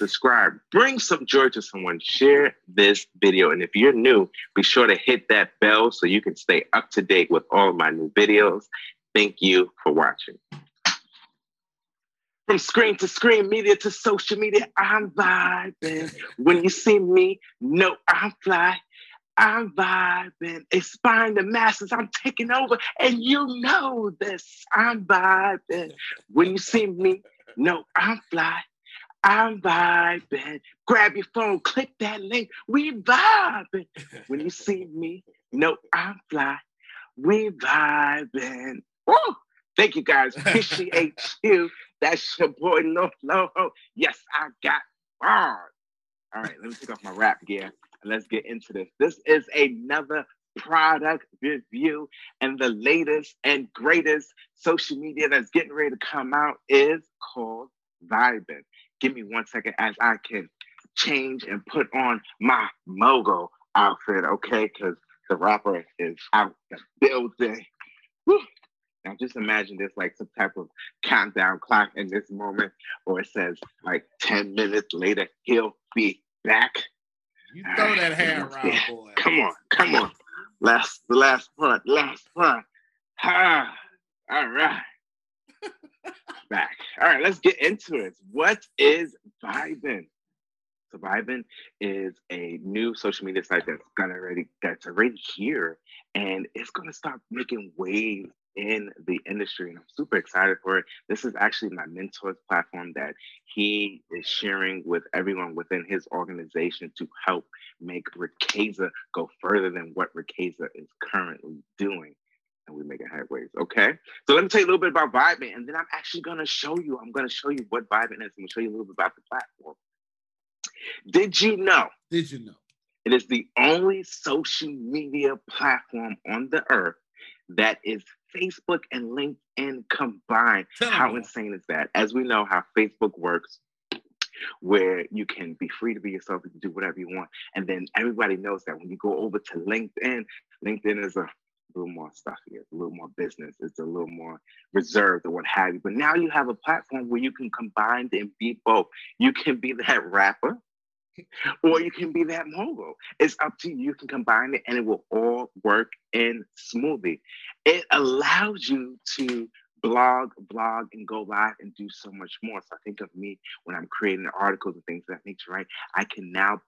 subscribe. Bring some joy to someone. Share this video. And if you're new, be sure to hit that bell so you can stay up to date with all my new videos. Thank you for watching. From screen to screen, media to social media, I'm vibing. When you see me, know I'm fly. I'm vibing, inspiring the masses. I'm taking over, and you know this. I'm vibing. When you see me, know I'm fly. I'm vibing. Grab your phone, click that link. We vibing. When you see me, know I'm fly. We vibing. Woo! Thank you guys. Appreciate you. That's your boy Lo Loho. Yes, I got bars. All right, let me take off my rap gear and let's get into this. This is another product review, and the latest and greatest social media that's getting ready to come out is called Vibin. Give me one second as I can change and put on my Mogo outfit, okay? Because the rapper is out the building. Woo. Now just imagine this like some type of countdown clock in this moment, or it says like 10 minutes later, he'll be back. You throw that hair around, boy. Come on, come on. Last the last part, last part. Ah, all right. Back. All right, let's get into it. What is Vibin? So Vibin is a new social media site that's gonna already that's already here and it's gonna start making waves in the industry and I'm super excited for it. This is actually my mentor's platform that he is sharing with everyone within his organization to help make Ricasa go further than what Ricasa is currently doing. And we make it headways. Okay. So let me tell you a little bit about Vibin, and then I'm actually gonna show you, I'm gonna show you what Vibin is. I'm gonna show you a little bit about the platform. Did you know? Did you know? It is the only social media platform on the earth that is Facebook and LinkedIn combined. Tell How me. insane is that? As we know how Facebook works, where you can be free to be yourself, you can do whatever you want. And then everybody knows that when you go over to LinkedIn, LinkedIn is a little more stuffy, it's a little more business, it's a little more reserved or what have you. But now you have a platform where you can combine and be both. You can be that rapper or you can be that mogul. It's up to you. You can combine it and it will all work in smoothly. It allows you to blog, blog, and go live and do so much more. So I think of me when I'm creating articles and things of that nature, right? I can now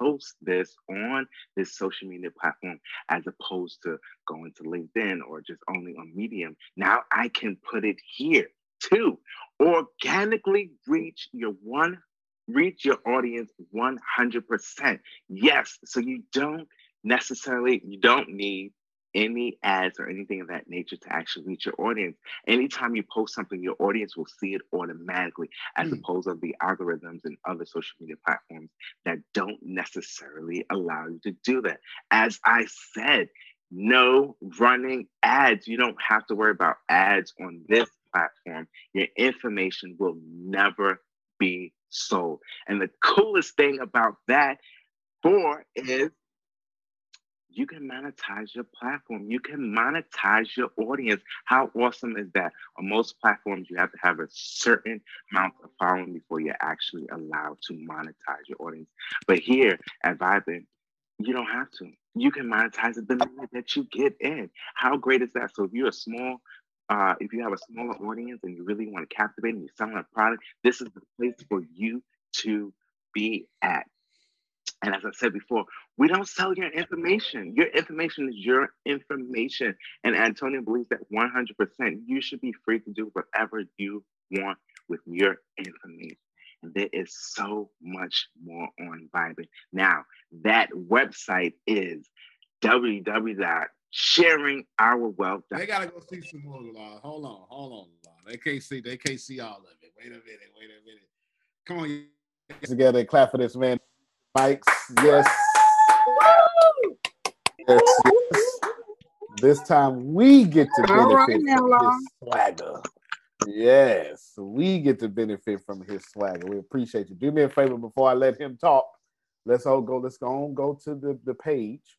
post this on this social media platform as opposed to going to LinkedIn or just only on Medium. Now I can put it here too. Organically reach your one reach your audience 100%. Yes, so you don't necessarily you don't need any ads or anything of that nature to actually reach your audience. Anytime you post something, your audience will see it automatically, as Hmm. opposed to the algorithms and other social media platforms that don't necessarily allow you to do that. As I said, no running ads. You don't have to worry about ads on this platform. Your information will never be sold. And the coolest thing about that for is you can monetize your platform. You can monetize your audience. How awesome is that? On most platforms, you have to have a certain amount of following before you're actually allowed to monetize your audience. But here at Vibin, you don't have to. You can monetize it the minute that you get in. How great is that? So if you're a small, uh, if you have a smaller audience and you really want to captivate and you're selling a product, this is the place for you to be at. And as I said before, we don't sell your information. Your information is your information. And Antonio believes that 100% you should be free to do whatever you want with your information. And there is so much more on Vibin. Now, that website is www.sharingourwealth.com. They gotta go see some more, Law. Hold on, hold on, Law. They can't see. They can't see all of it. Wait a minute. Wait a minute. Come on. together and clap for this man. Mikes, yes. Yes, yes. This time we get to benefit right from his swagger. Yes, we get to benefit from his swagger. We appreciate you. Do me a favor before I let him talk. Let's all go. Let's go on. Go to the, the page.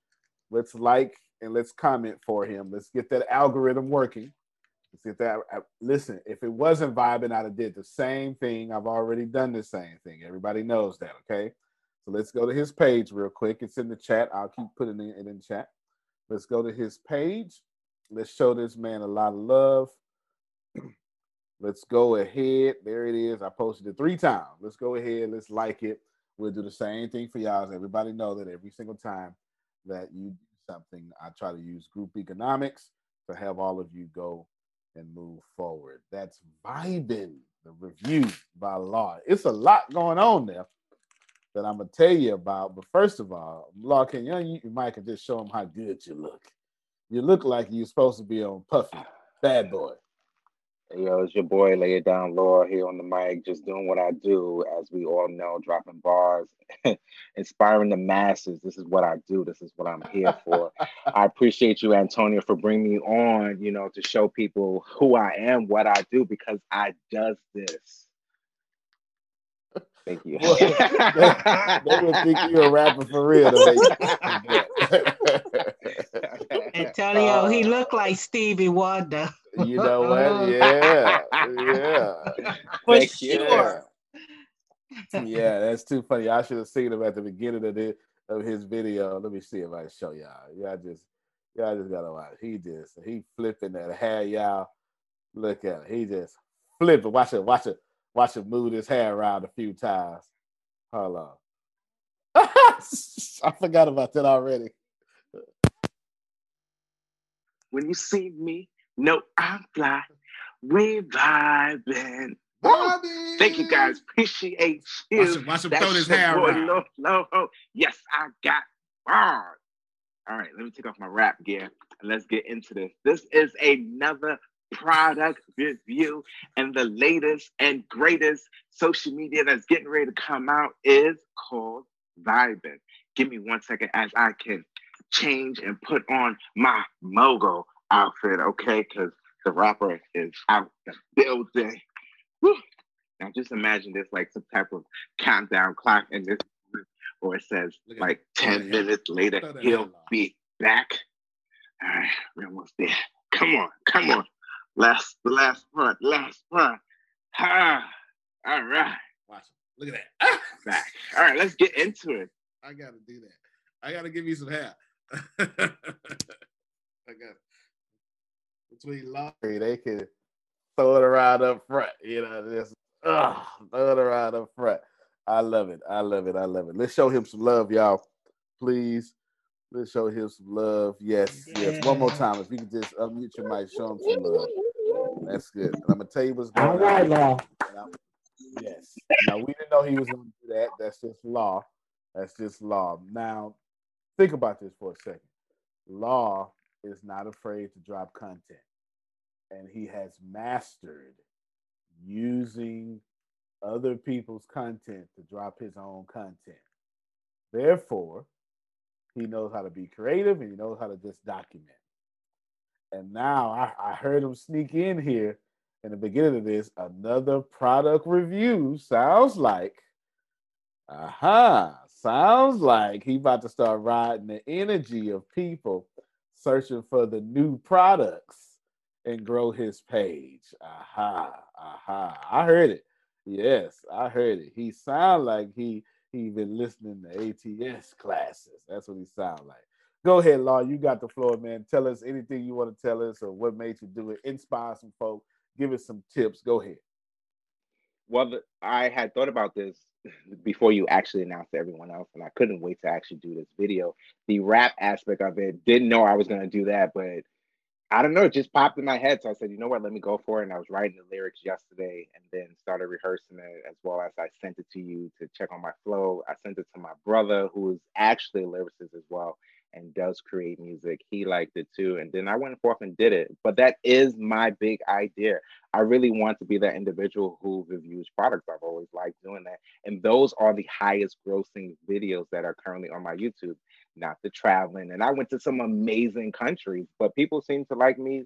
Let's like and let's comment for him. Let's get that algorithm working. Let's get that uh, listen, if it wasn't vibing, I'd have did the same thing. I've already done the same thing. Everybody knows that, okay? So let's go to his page real quick. It's in the chat. I'll keep putting it in chat. Let's go to his page. Let's show this man a lot of love. let's go ahead. There it is. I posted it three times. Let's go ahead. Let's like it. We'll do the same thing for y'all. everybody know that every single time that you do something, I try to use group economics to have all of you go and move forward. That's vibing the review by law. It's a lot going on there that I'm gonna tell you about. But first of all, Law, can you, might can just show them how good you look. You look like you're supposed to be on Puffy, bad boy. Yo, it's your boy, lay it down, Laura, here on the mic, just doing what I do, as we all know, dropping bars, inspiring the masses. This is what I do. This is what I'm here for. I appreciate you, Antonio, for bringing me on, you know, to show people who I am, what I do, because I does this. Thank you. Well, they, they would think you're a rapper for real. Antonio, uh, he looked like Stevie Wonder. You know what? Yeah, yeah. For sure. Yeah. yeah, that's too funny. I should have seen him at the beginning of the of his video. Let me see if I can show y'all. Y'all just y'all just gotta watch. He just he flipping that hair, y'all. Look at it. He just flipping. Watch it, watch it, watch him move his hair around a few times. Hold on. I forgot about that already. When you see me, no, I'm fly. We vibing. Bobby. Thank you guys. Appreciate you. Watch him, watch him throw his hair around. Low, low, low. Yes, I got bars. All right, let me take off my rap gear and let's get into this. This is another product review, and the latest and greatest social media that's getting ready to come out is called Vibin. Give me one second as I can change and put on my Mogo outfit, okay? Because the rapper is out the building. Now just imagine this like some type of countdown clock in this, or it says like 10 minutes later, he'll be back. All right, we're almost there. Come on, come on. Last, the last front, last front. Ah, all right. Watch him. Look at that. Back. All right, let's get into it. I gotta do that. I gotta give you some hair. I got between law. They could throw it around up front, you know, just uh, throw it around up front. I love it. I love it. I love it. Let's show him some love, y'all. Please. Let's show him some love. Yes, yes. One more time. If you can just unmute your mic, show him some love. That's good. And I'm gonna tell you what's going All right, on. Law. Yes. Now we didn't know he was gonna do that. That's just law. That's just law. Now, think about this for a second. Law is not afraid to drop content, and he has mastered using other people's content to drop his own content. Therefore, he knows how to be creative and he knows how to just document. And now I, I heard him sneak in here in the beginning of this another product review. Sounds like, aha, sounds like he about to start riding the energy of people searching for the new products and grow his page. Aha, aha. I heard it. Yes, I heard it. He sound like he he been listening to ATS classes. That's what he sound like. Go ahead, Law. You got the floor, man. Tell us anything you want to tell us or what made you do it. Inspire some folk. Give us some tips. Go ahead. Well, I had thought about this before you actually announced to everyone else, and I couldn't wait to actually do this video. The rap aspect of it, didn't know I was going to do that, but I don't know, it just popped in my head. So I said, you know what, let me go for it. And I was writing the lyrics yesterday and then started rehearsing it as well as I sent it to you to check on my flow. I sent it to my brother, who is actually a lyricist as well and does create music. He liked it too. And then I went forth and did it. But that is my big idea. I really want to be that individual who reviews products. I've always liked doing that. And those are the highest grossing videos that are currently on my YouTube, not the traveling. And I went to some amazing countries, but people seem to like me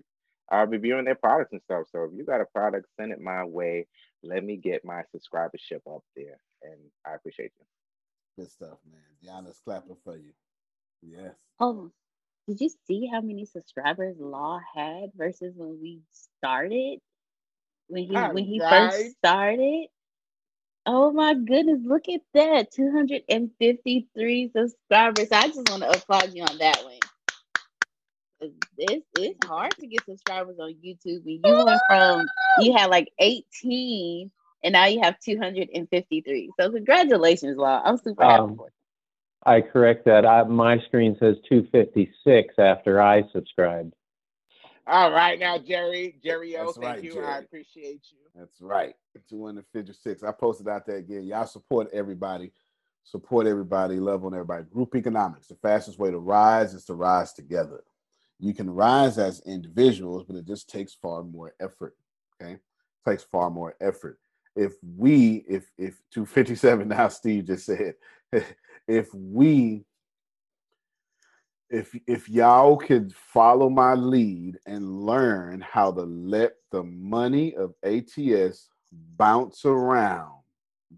uh, reviewing their products and stuff. So if you got a product, send it my way. Let me get my subscribership up there. And I appreciate you. Good stuff, man. Deanna's clapping for you. Yes. Oh, did you see how many subscribers Law had versus when we started? When he when he first started? Oh my goodness, look at that. 253 subscribers. I just want to applaud you on that one. It's, it's hard to get subscribers on YouTube. And you went from you had like 18 and now you have 253. So congratulations, Law. I'm super happy um, for you. I correct that. I, my screen says 256 after I subscribed. All right, now Jerry, Jerry O, That's thank right, you. Jerry. I appreciate you. That's right. 256. I posted out there again. Y'all support everybody. Support everybody. Love on everybody. Group economics. The fastest way to rise is to rise together. You can rise as individuals, but it just takes far more effort. Okay. It takes far more effort. If we, if if 257 now, Steve just said, if we if if y'all could follow my lead and learn how to let the money of ATS bounce around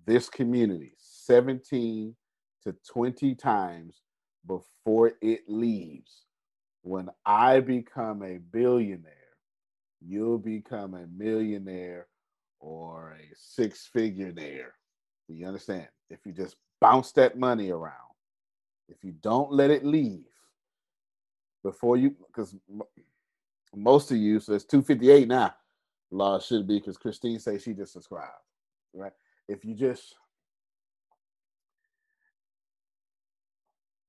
this community 17 to 20 times before it leaves. When I become a billionaire, you'll become a millionaire or a six figure there. Do you understand? If you just bounce that money around, if you don't let it leave, before you because most of you so it's 258 now. Law should be because christine says she just subscribed right? If you just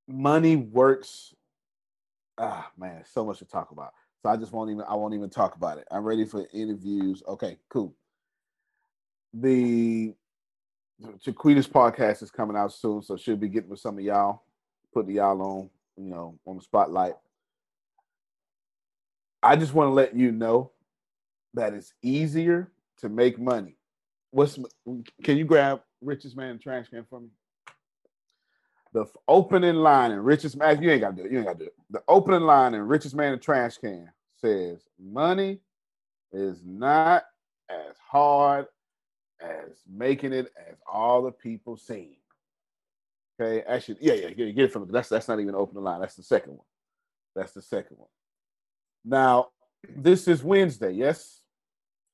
money works. Ah man so much to talk about. So i just won't even i won't even talk about it. I'm ready for interviews. Okay cool. The Chiquita's podcast is coming out soon, so she'll be getting with some of y'all, putting y'all on, you know, on the spotlight. I just want to let you know that it's easier to make money. What's can you grab richest man trash can for me? The opening line in richest man, you ain't gotta do it. You ain't gotta do it. The opening line in richest man in trash can says, "Money is not as hard as making it as all the people seem." Okay, actually, yeah, yeah, get, get it from that's that's not even open the line. That's the second one. That's the second one. Now, this is Wednesday, yes?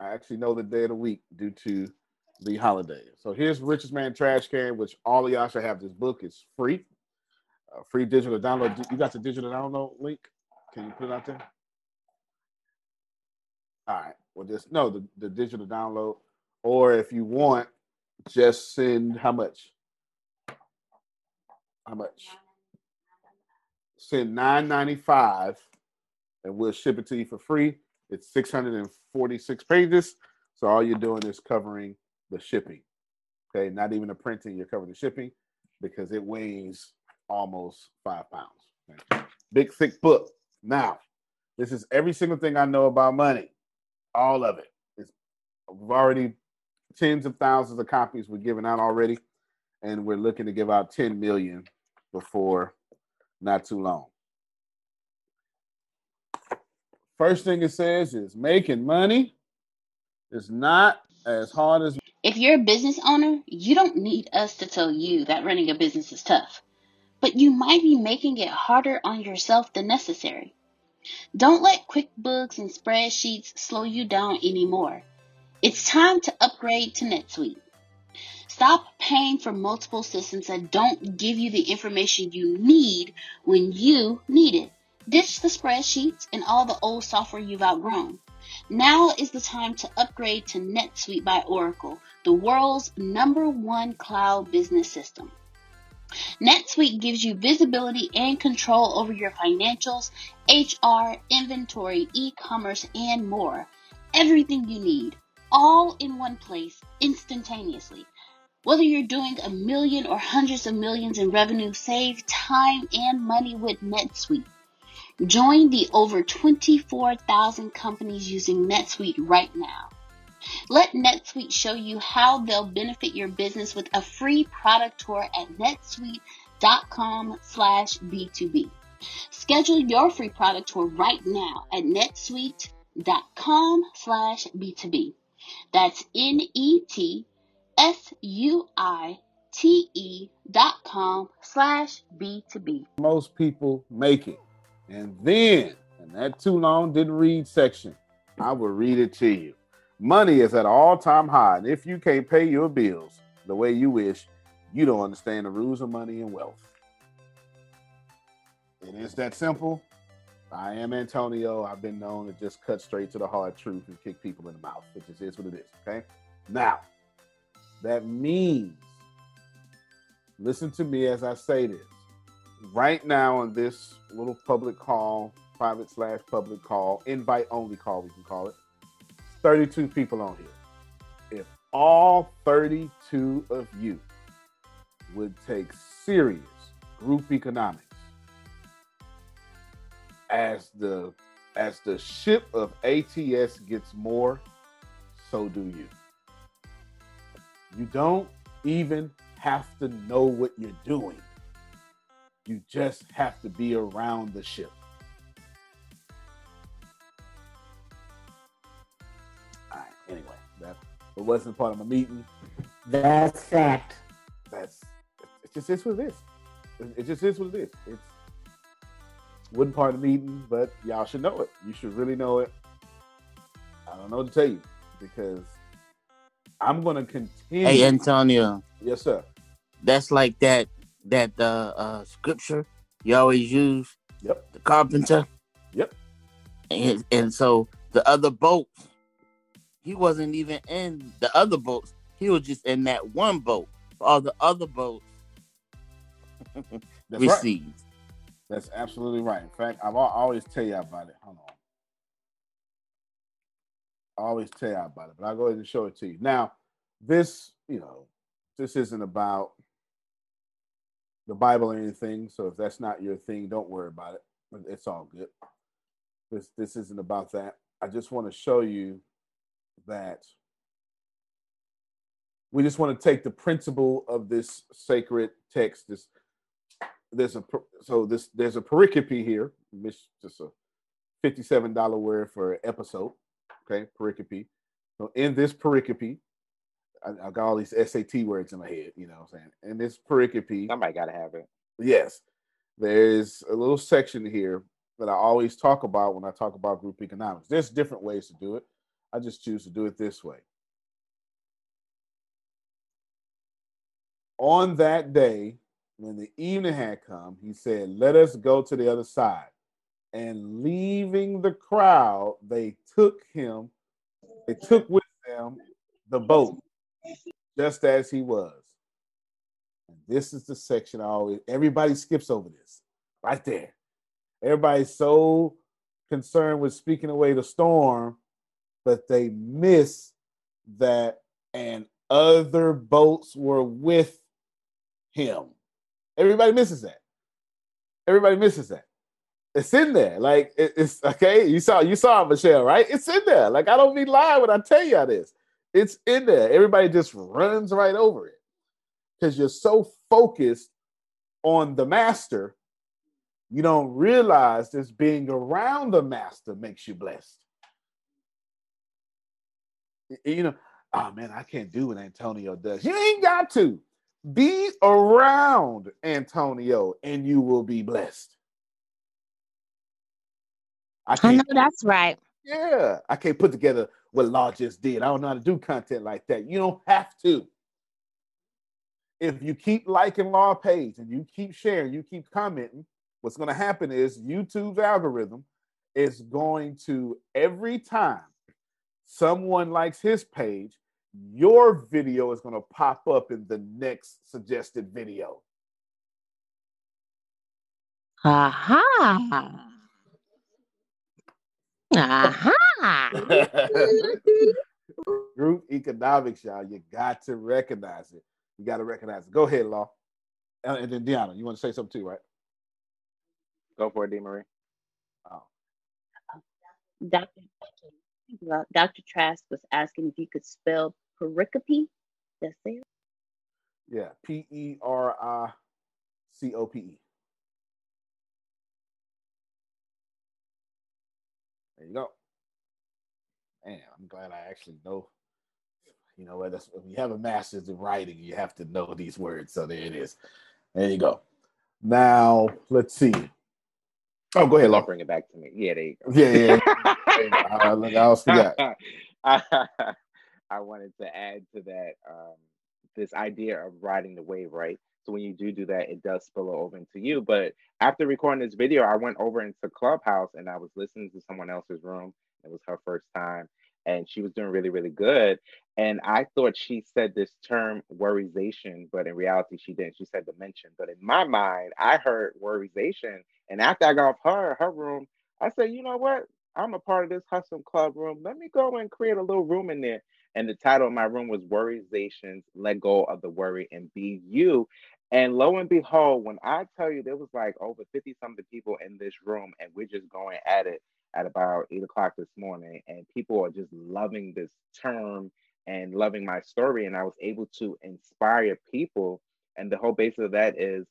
I actually know the day of the week due to the holiday. So here's Richest Man Trash Can, which all of y'all should have this book. It's free. Uh, free digital download. You got the digital download link? Can you put it out there? All right. Well, just no, the, the digital download. Or if you want, just send how much? How much? Send 995 and we'll ship it to you for free. It's 646 pages. So all you're doing is covering the shipping. Okay, not even the printing, you're covering the shipping because it weighs almost five pounds. Okay? Big, thick book. Now, this is every single thing I know about money. All of it. It's, we've already tens of thousands of copies were given out already, and we're looking to give out 10 million before not too long. First thing it says is making money is not as hard as. If you're a business owner, you don't need us to tell you that running a business is tough, but you might be making it harder on yourself than necessary. Don't let QuickBooks and spreadsheets slow you down anymore. It's time to upgrade to NetSuite. Stop paying for multiple systems that don't give you the information you need when you need it. Ditch the spreadsheets and all the old software you've outgrown. Now is the time to upgrade to NetSuite by Oracle, the world's number one cloud business system. NetSuite gives you visibility and control over your financials, HR, inventory, e-commerce, and more. Everything you need, all in one place, instantaneously. Whether you're doing a million or hundreds of millions in revenue, save time and money with NetSuite. Join the over 24,000 companies using NetSuite right now. Let NetSuite show you how they'll benefit your business with a free product tour at netsuite.com slash B2B. Schedule your free product tour right now at netsuite.com slash B2B. That's N-E-T-S-U-I-T-E dot com slash B2B. Most people make it And then, in that too long didn't read section, I will read it to you. Money is at all-time high, and if you can't pay your bills the way you wish, you don't understand the rules of money and wealth. It is that simple. I am Antonio. I've been known to just cut straight to the hard truth and kick people in the mouth, which is, is what it is. Okay. Now, that means, listen to me as I say this. Right now, on this little public call, private slash public call, invite only call, we can call it, 32 people on here. If all 32 of you would take serious group economics as the as the ship of ATS gets more, so do you. You don't even have to know what you're doing. You just have to be around the ship. All right, anyway, that wasn't part of my meeting. That's fact. That's it just is what it is. It, it just is what it is. It's wasn't part of the meeting, but y'all should know it. You should really know it. I don't know what to tell you because I'm gonna continue. Hey Antonio, yes, sir. that's like that that uh, uh scripture you always use. Yep. The carpenter. Yep. And and so the other boats, he wasn't even in the other boats. He was just in that one boat. All the other boats That's right. That's absolutely right. In fact, I've always tell you about it. Hold on. I always tell you about it, but I'll go ahead and show it to you. Now, this, you know, this isn't about the Bible or anything. So if that's not your thing, don't worry about it. It's all good. This this isn't about that. I just want to show you that we just want to take the principle of this sacred text, this there's a so this there's a pericope here, which just a fifty-seven dollar word for episode. Okay, pericope. So in this pericope, I, I got all these SAT words in my head. You know what I'm saying? In this pericope, Somebody got to have it. yes, there's a little section here that I always talk about when I talk about group economics. There's different ways to do it. I just choose to do it this way. On that day, when the evening had come, he said, Let us go to the other side. And leaving the crowd, they took him, they took with them the boat, just as he was. And this is the section I always, everybody skips over this right there. Everybody's so concerned with speaking away the storm, but they miss that, and other boats were with him. Everybody misses that. Everybody misses that. It's in there. Like it- it's okay. You saw you saw Michelle, right? It's in there. Like I don't be lying when I tell y'all this. It's in there. Everybody just runs right over it because you're so focused on the master, you don't realize this being around the master makes you blessed. You know, oh man, I can't do what Antonio does. You ain't got to be around Antonio and you will be blessed. I I know that's right. yeah, I can't put together what Law just did. I don't know how to do content like that. You don't have to. If you keep liking Law page and you keep sharing, you keep commenting, what's going to happen is YouTube's algorithm is going to every time someone likes his page, your video is going to pop up in the next suggested video. Aha. Aha. Group economics, y'all. You got to recognize it. You got to recognize it. Go ahead, Law. And, and then Deanna, you want to say something too, right? Go for it, D. Marie. Oh, Dr. Dr. Trask was asking if you could spell pericope. That's it. yeah. P E R I C O P E. There you go. Man, I'm glad I actually know. You know what? That's when you have a master's in writing, you have to know these words. So there it is. There you go. Now let's see. Oh, go ahead, Don't Law. bring it back to me. Yeah, there you go. Yeah, yeah. There you go. Uh, look, I almost forgot. I wanted to add to that um, this idea of riding the wave, right? So when you do do that, it does spill over into you. But after recording this video, I went over into Clubhouse and I was listening to someone else's room. It was her first time, and she was doing really, really good. And I thought she said this term worryzation, but in reality, she didn't. She said dimension. But in my mind, I heard worryzation. And after I got off her her room, I said, you know what? I'm a part of this Hustle Club room. Let me go and create a little room in there. And the title of my room was Worryzations, Let Go of the Worry and Be You. And lo and behold, when I tell you there was like over 50 something people in this room, and we're just going at it at about eight o'clock this morning, and people are just loving this term and loving my story. And I was able to inspire people. And the whole basis of that is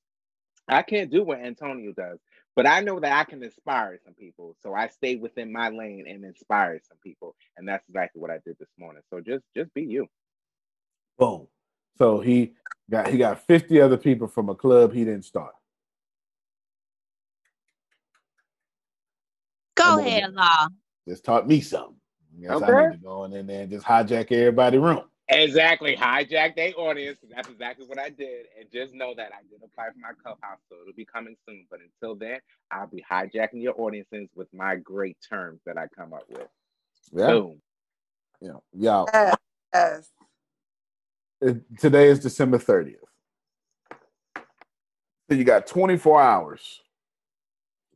I can't do what Antonio does, but I know that I can inspire some people. So I stay within my lane and inspire some people. And that's exactly what I did this morning. So just just be you. Boom. So he got he got 50 other people from a club he didn't start. Go ahead, man. Law. Just taught me something. Guess I Okay. need to go in there and just hijack everybody's room. Exactly. Hijack their audience. That's exactly what I did. And just know that I did apply for my clubhouse, so it'll be coming soon. But until then, I'll be hijacking your audiences with my great terms that I come up with. Yeah. Boom. Yeah. Y'all. Yes. it- today is December 30th. So you got 24 hours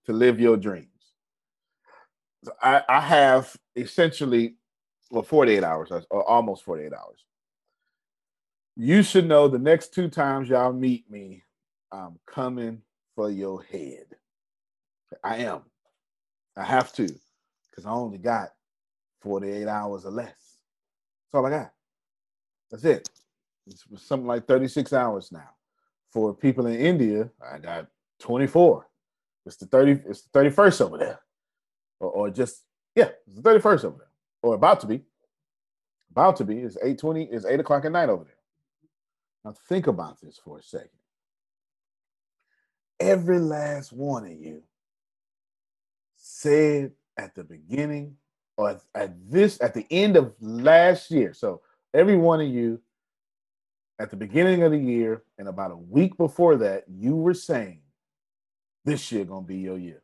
to live your dreams. So I, I have essentially, well, 48 hours, or uh, almost 48 hours. You should know the next two times y'all meet me, I'm coming for your head. I am. I have to, because I only got 48 hours or less. That's all I got. That's it. It's something like 36 hours now. For people in India, I got 24. It's the 30, it's the 31st over there. Or, or just, yeah, it's the 31st over there. Or about to be. About to be. It's 8:20, it's 8 o'clock at night over there. Now think about this for a second. Every last one of you said at the beginning or at this at the end of last year. So every one of you at the beginning of the year and about a week before that, you were saying this year gonna be your year.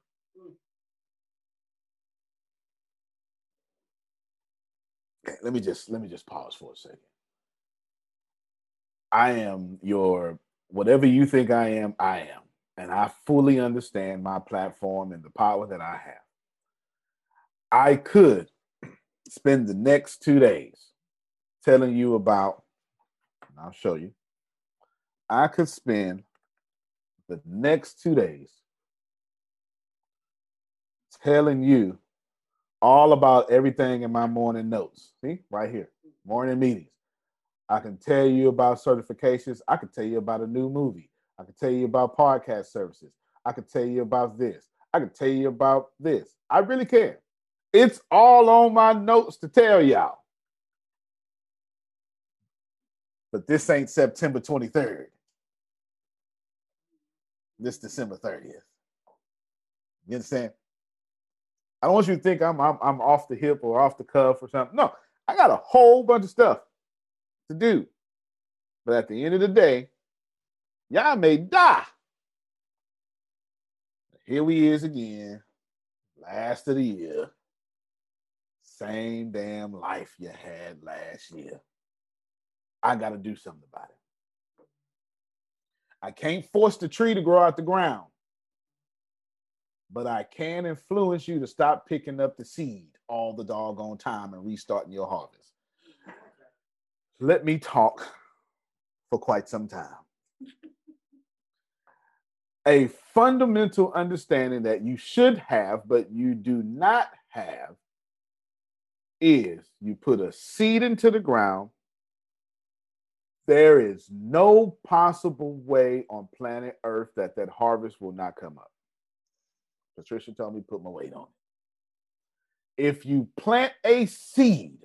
Let me just let me just pause for a second. I am your whatever you think I am, I am. And I fully understand my platform and the power that I have. I could spend the next two days telling you about, I'll show you. I could spend the next two days telling you all about everything in my morning notes. See, right here, morning meetings. I can tell you about certifications. I can tell you about a new movie. I can tell you about podcast services. I can tell you about this. I can tell you about this. I really can. It's all on my notes to tell y'all. But this ain't September 23rd. This December 30th. You understand? I don't want you to think I'm, I'm I'm off the hip or off the cuff or something. No, I got a whole bunch of stuff to do. But at the end of the day, y'all may die. Here we is again, last of the year. Same damn life you had last year. I got to do something about it. I can't force the tree to grow out the ground, but I can influence you to stop picking up the seed all the doggone time and restarting your harvest. Let me talk for quite some time. A fundamental understanding that you should have, but you do not have, is you put a seed into the ground. There is no possible way on planet Earth that that harvest will not come up. Patricia told me put my weight on it. If you plant a seed,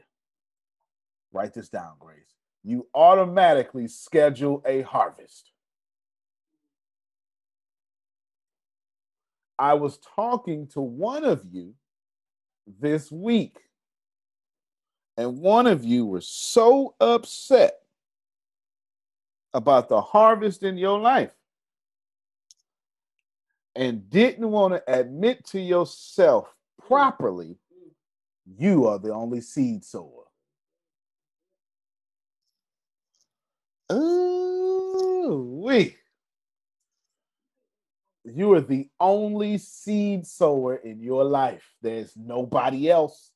write this down, Grace, you automatically schedule a harvest. I was talking to one of you this week, and one of you was so upset about the harvest in your life and didn't want to admit to yourself properly you are the only seed sower. Ooh, we. You are the only seed sower in your life. There's nobody else.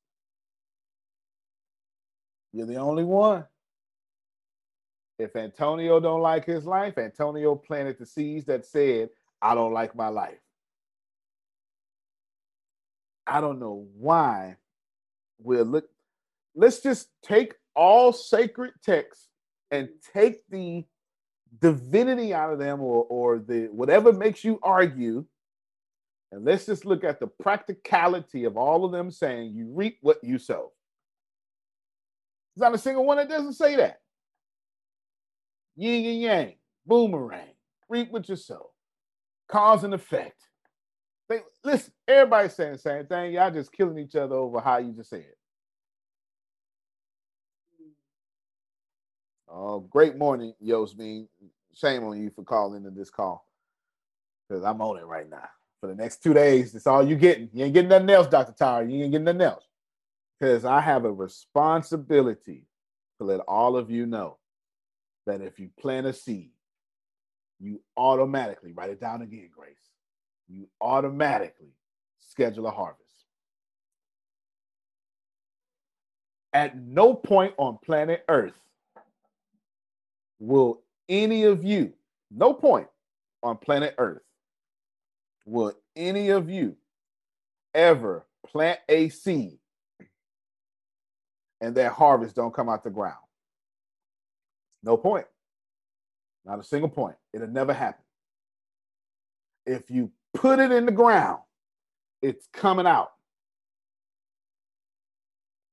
You're the only one. If Antonio don't like his life, Antonio planted the seeds that said, I don't like my life. I don't know why we're look. Let's just take all sacred texts and take the divinity out of them or or the whatever makes you argue and let's just look at the practicality of all of them saying you reap what you sow there's not a single one that doesn't say that yin and yang boomerang reap what you sow cause and effect they, listen everybody's saying the same thing y'all just killing each other over how you just said it Oh, great morning, Yosmin. Shame on you for calling into this call because I'm on it right now. For the next two days, that's all you getting. You ain't getting nothing else, Dr. Tyra. You ain't getting nothing else because I have a responsibility to let all of you know that if you plant a seed, you automatically write it down again, Grace. You automatically schedule a harvest. At no point on planet Earth will any of you, no point on planet Earth, will any of you ever plant a seed and that harvest don't come out the ground? No point. Not a single point. It'll never happen. If you put it in the ground, it's coming out.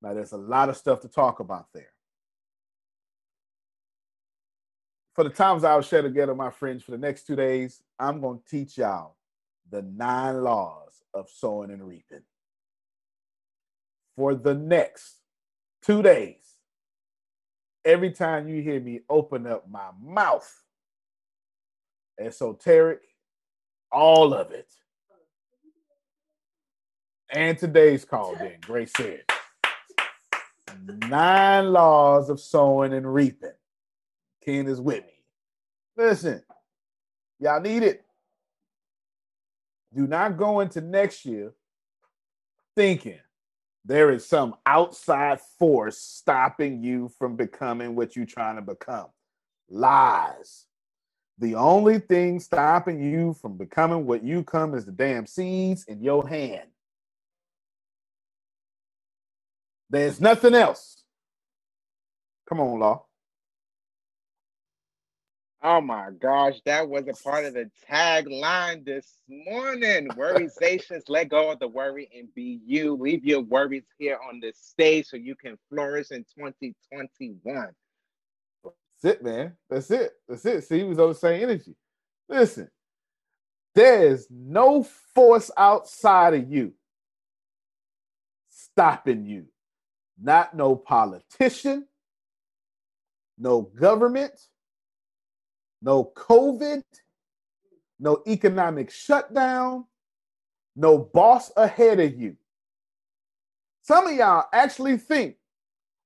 Now, there's a lot of stuff to talk about there. for the times I'll share together, my friends, for the next two days, I'm going to teach y'all the nine laws of sowing and reaping. For the next two days, every time you hear me open up my mouth, esoteric, all of it. And today's call, then, Grace said, nine laws of sowing and reaping. Ken is with me. Listen, y'all need it. Do not go into next year thinking there is some outside force stopping you from becoming what you're trying to become. Lies. The only thing stopping you from becoming what you come is the damn seeds in your hand. There's nothing else. Come on, Law. Oh my gosh, that was a part of the tagline this morning. Worryzations, let go of the worry and be you. Leave your worries here on this stage so you can flourish in 2021. That's it, man. That's it. That's it. See, he was on the same energy. Listen, there's no force outside of you stopping you. Not no politician, no government no COVID, no economic shutdown, no boss ahead of you. Some of y'all actually think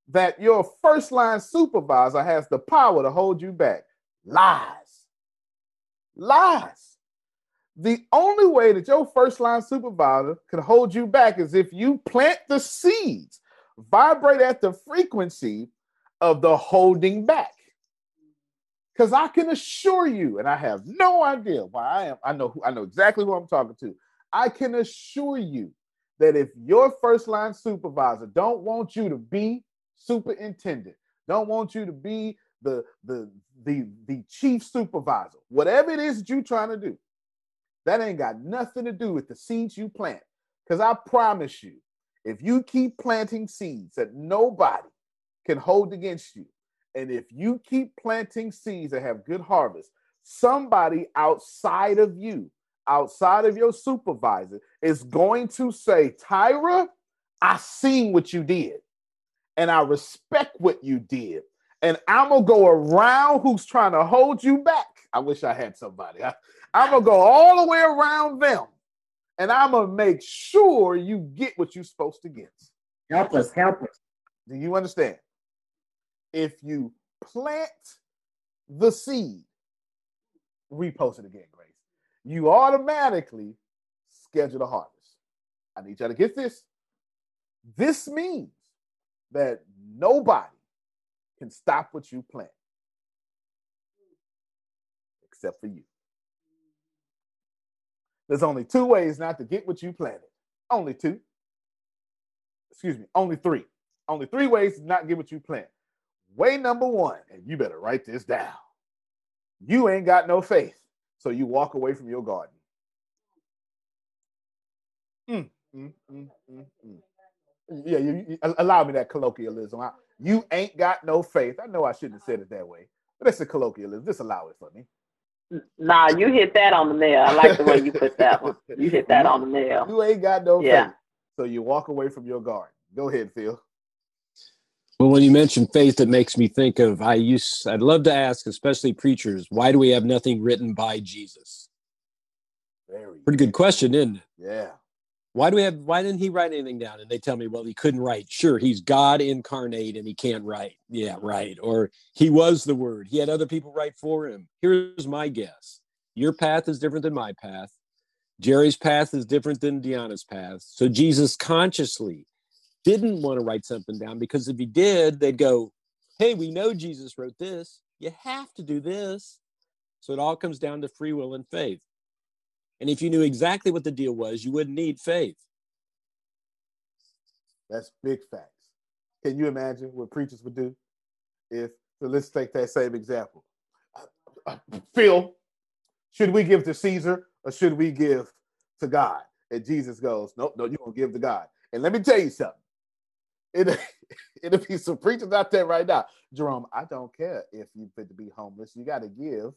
that your first line supervisor has the power to hold you back. Lies. Lies. The only way that your first line supervisor can hold you back is if you plant the seeds, vibrate at the frequency of the holding back. Because I can assure you, and I have no idea why I am, I know who I know exactly who I'm talking to. I can assure you that if your first line supervisor don't want you to be superintendent, don't want you to be the the the the chief supervisor, whatever it is that you're trying to do, that ain't got nothing to do with the seeds you plant. Because I promise you, if you keep planting seeds that nobody can hold against you, and if you keep planting seeds that have good harvest, somebody outside of you, outside of your supervisor is going to say, Tyra, I seen what you did, and I respect what you did. And I'm gonna go around who's trying to hold you back. I wish I had somebody. I, I'm gonna go all the way around them, and I'm gonna make sure you get what you're supposed to get. Help us, help us. Do you understand? If you plant the seed, repost it again, Grace. You automatically schedule the harvest. I need y'all to get this. This means that nobody can stop what you plant except for you. There's only two ways not to get what you planted. Only two. Excuse me, only three. Only three ways to not get what you plant. Way number one, and you better write this down. You ain't got no faith, so you walk away from your garden. Mm, mm, mm, mm, mm. Yeah, you, you- allow me that colloquialism. I- you ain't got no faith. I know I shouldn't have said it that way, but it's a colloquialism. Just allow it for me. Nah, you hit that on the nail. I like the way you put that one. You hit that on the nail. You ain't got no Yeah. faith, so you walk away from your garden. Go ahead, Phil. Well, when you mention faith, it makes me think of I use I'd love to ask, especially preachers, why do we have nothing written by Jesus? Very Pretty good question, isn't it? Yeah. Why do we have? Why didn't he write anything down? And they tell me, well, he couldn't write. Sure, he's God incarnate and he can't write. Yeah, right. Or he was the Word. He had other people write for him. Here's my guess: your path is different than my path. Jerry's path is different than Deanna's path. So Jesus consciously didn't want to write something down because if he did, they'd go, "Hey, we know Jesus wrote this. You have to do this." So it all comes down to free will and faith. And if you knew exactly what the deal was, you wouldn't need faith. That's big facts. Can you imagine what preachers would do if? So let's take that same example. Phil, should we give to Caesar or should we give to God? And Jesus goes, Nope, no, you're gonna give to God. And let me tell you something. It, it'll be some preachers out there right now. Jerome, I don't care if you fit to be homeless. You got to give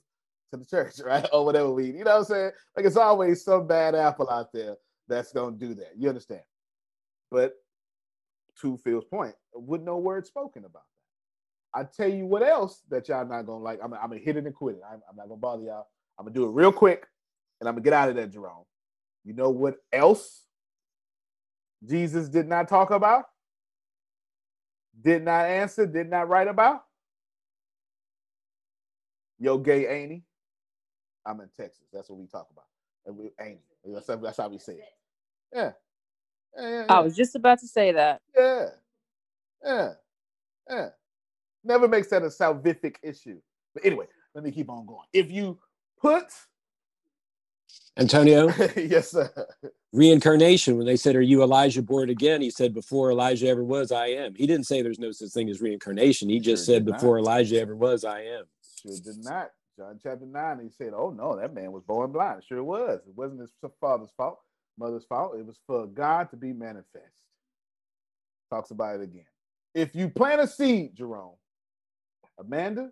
to the church, right? Or whatever we, you know what I'm saying? Like it's always some bad apple out there that's gonna do that. You understand? But to Phil's point, with no word spoken about that. I tell you what else that y'all not gonna like. I'm, I'm gonna hit it and quit it. I'm, I'm not gonna bother y'all. I'm gonna do it real quick, and I'm gonna get out of there, Jerome. You know what else Jesus did not talk about? Did not answer? Did not write about? Yo, gay ain't he? I'm in Texas. That's what we talk about. And we ain't he? That's, that's how we say it. Yeah. Yeah, yeah, I was just about to say that. Yeah. Yeah. Yeah. Never makes that a salvific issue. But anyway, let me keep on going. If you put Antonio, yes, sir. reincarnation, when they said, Are you Elijah born again? He said, Before Elijah ever was, I am. He didn't say there's no such thing as reincarnation. He just Sure said, did not. Before Elijah ever was, I am. Sure did not. John chapter 9, he said, Oh no, that man was born blind. Sure was. It wasn't his father's fault, mother's fault. It was for God to be manifest. Talks about it again. If you plant a seed, Jerome, Amanda,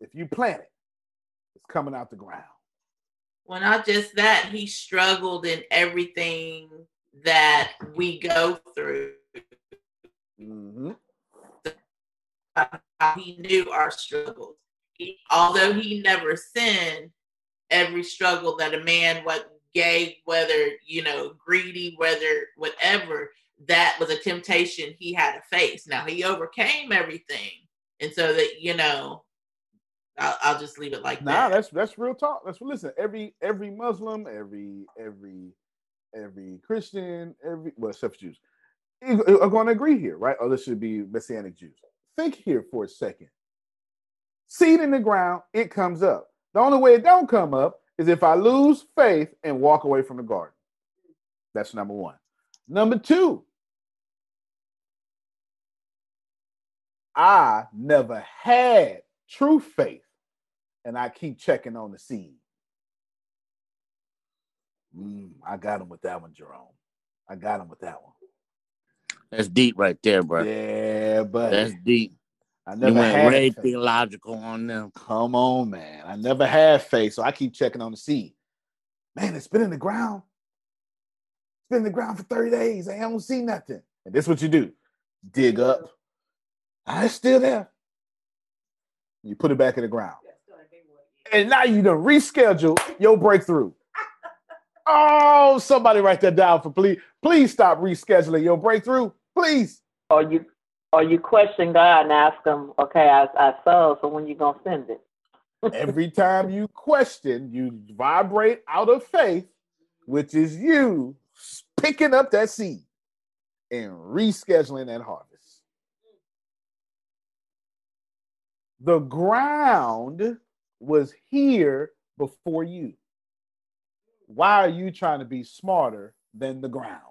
if you plant it, it's coming out the ground. Well, not just that, he struggled in everything that we go through. Mm-hmm. He knew our struggles. He, although he never sinned, every struggle that a man, what gay, whether you know, greedy, whether whatever, that was a temptation he had to face. Now he overcame everything, and so that you know, I'll, I'll just leave it like Nah, that. that's that's real talk. That's listen. Every every Muslim, every every every Christian, every well, except Jews, are going to agree here, right? Or this should be Messianic Jews. Think here for a second. Seed in the ground, it comes up. The only way it don't come up is if I lose faith and walk away from the garden. That's number one. Number two, I never had true faith, and I keep checking on the seed. Mm, I got him with that one, Jerome. I got him with that one. That's deep right there, bro. Yeah, buddy. That's deep. I You never went had way theological on them. Come on, man. I never had faith, so I keep checking on the seed. Man, it's been in the ground. It's been in the ground for 30 days. I haven't see nothing. And this is what you do. Dig up. Ah, it's still there. You put it back in the ground. And now you done reschedule your breakthrough. Oh, somebody write that down for please. Please stop rescheduling your breakthrough. Please. Or you or you question God and ask him, okay, I, I saw, so when you gonna send it? Every time you question, you vibrate out of faith, which is you picking up that seed and rescheduling that harvest. The ground was here before you. Why are you trying to be smarter than the ground?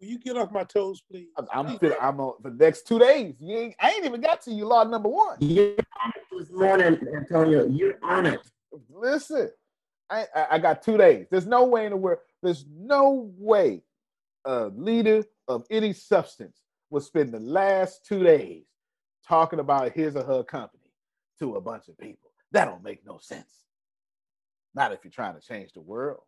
Will you get off my toes, please? I'm, I'm, fit- I'm on for the next two days. You ain't, I ain't even got to you, law number one. You're on it this morning, Antonio. You're on it. Listen, I, I, I got two days. There's no way in the world. There's no way a leader of any substance will spend the last two days talking about his or her company to a bunch of people. That don't make no sense. Not if you're trying to change the world.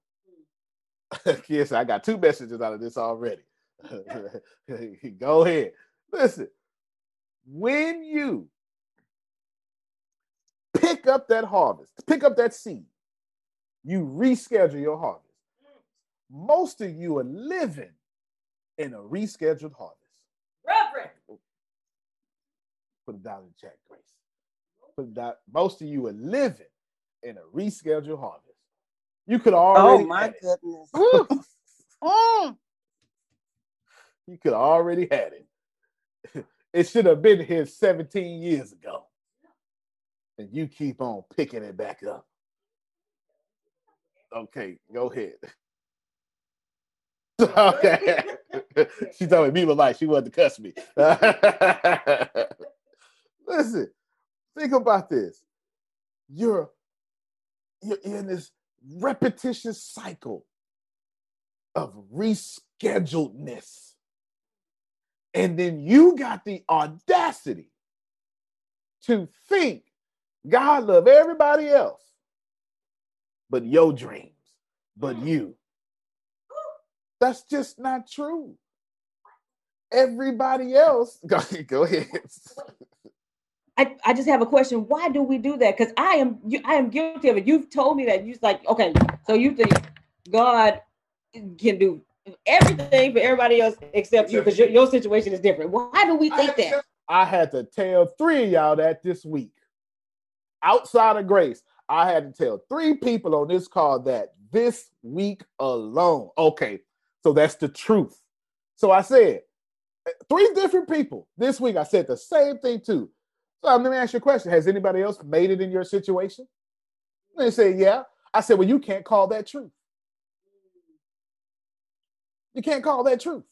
yes, I got two messages out of this already. Go ahead. Listen, when you pick up that harvest, pick up that seed, you reschedule your harvest. Most of you are living in a rescheduled harvest. Reverend. Put it down in the chat, Grace. Put that. Most of you are living in a rescheduled harvest. You could already. Oh my had it. goodness. Woo. Mm. You could already had it. It should have been here 17 years ago. And you keep on picking it back up. Okay, go ahead. Okay. she told me me was like she wanted to cuss me. Listen, think about this. You're you're in this repetitious cycle of rescheduledness. And then you got the audacity to think God love everybody else but your dreams, but you. That's just not true. Everybody else, go, go ahead. I, I just have a question. Why do we do that? Because I am you, I am guilty of it. You've told me that. You're like, okay, so you think God can do everything for everybody else except you because your, your situation is different. Why do we think that? I had to tell three of y'all that this week. Outside of grace, I had to tell three people on this call that this week alone. Okay, so that's the truth. So I said, three different people this week. I said the same thing too. Um, let me ask you a question: Has anybody else made it in your situation? They say, yeah. I said, well, you can't call that truth. You can't call that truth.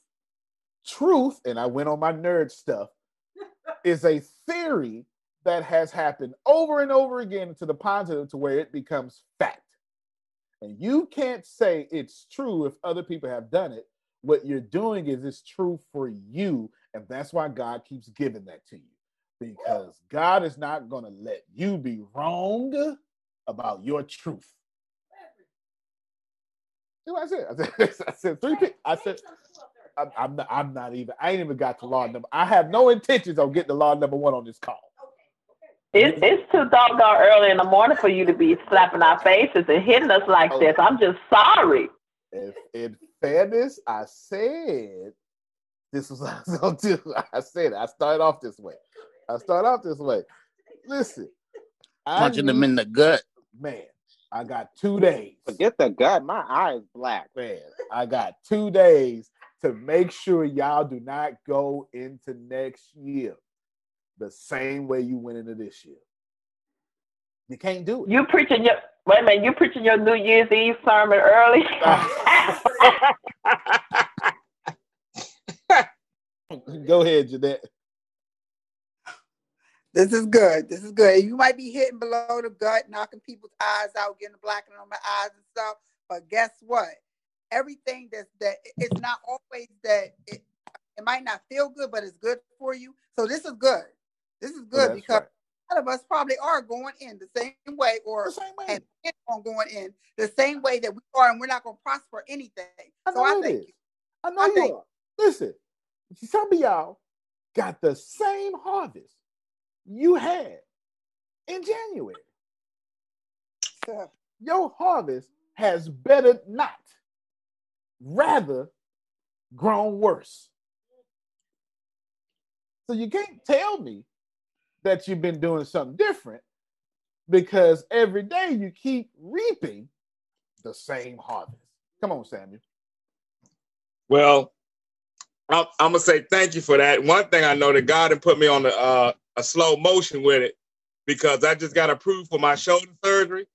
Truth, and I went on my nerd stuff, is a theory that has happened over and over again to the positive to where it becomes fact. And you can't say it's true if other people have done it. What you're doing is it's true for you. And that's why God keeps giving that to you. Because God is not going to let you be wrong about your truth. You know what I said? I said, I said three people. I said, I'm, I'm, not, I'm not even, I ain't even got to law number. I have no intentions of getting the law number one on this call. It, it's too doggone early in the morning for you to be slapping our faces and hitting us like Oh. this. I'm just sorry. If, in fairness, I said this was what I was gonna do. I said it. I started off this way. I start off this way. Listen, I Punching them in the gut. man. I got two days. Forget the gut. My eye is black. Man, I got two days to make sure y'all do not go into next year the same way you went into this year. You can't do it. You preaching your wait a minute, you preaching your New Year's Eve sermon early. Go ahead, Jeanette. This is good. This is good. You might be hitting below the gut, knocking people's eyes out, getting the blackening on my eyes and stuff. But guess what? Everything that's that it's not always that it, it might not feel good, but it's good for you. So this is good. This is good that's because right. lot of us probably are going in the same way or and intend on going in the same way that we are, and we're not going to prosper anything. I so I know it thank is. you. I know I you. Listen, some of y'all got the same harvest you had in January. Your harvest has better not, rather grown worse. So you can't tell me that you've been doing something different because every day you keep reaping the same harvest. Come on, Samuel. Well, I'm, I'm gonna say thank you for that. One thing I know that God had put me on the uh, a slow motion with it because I just got approved for my shoulder surgery.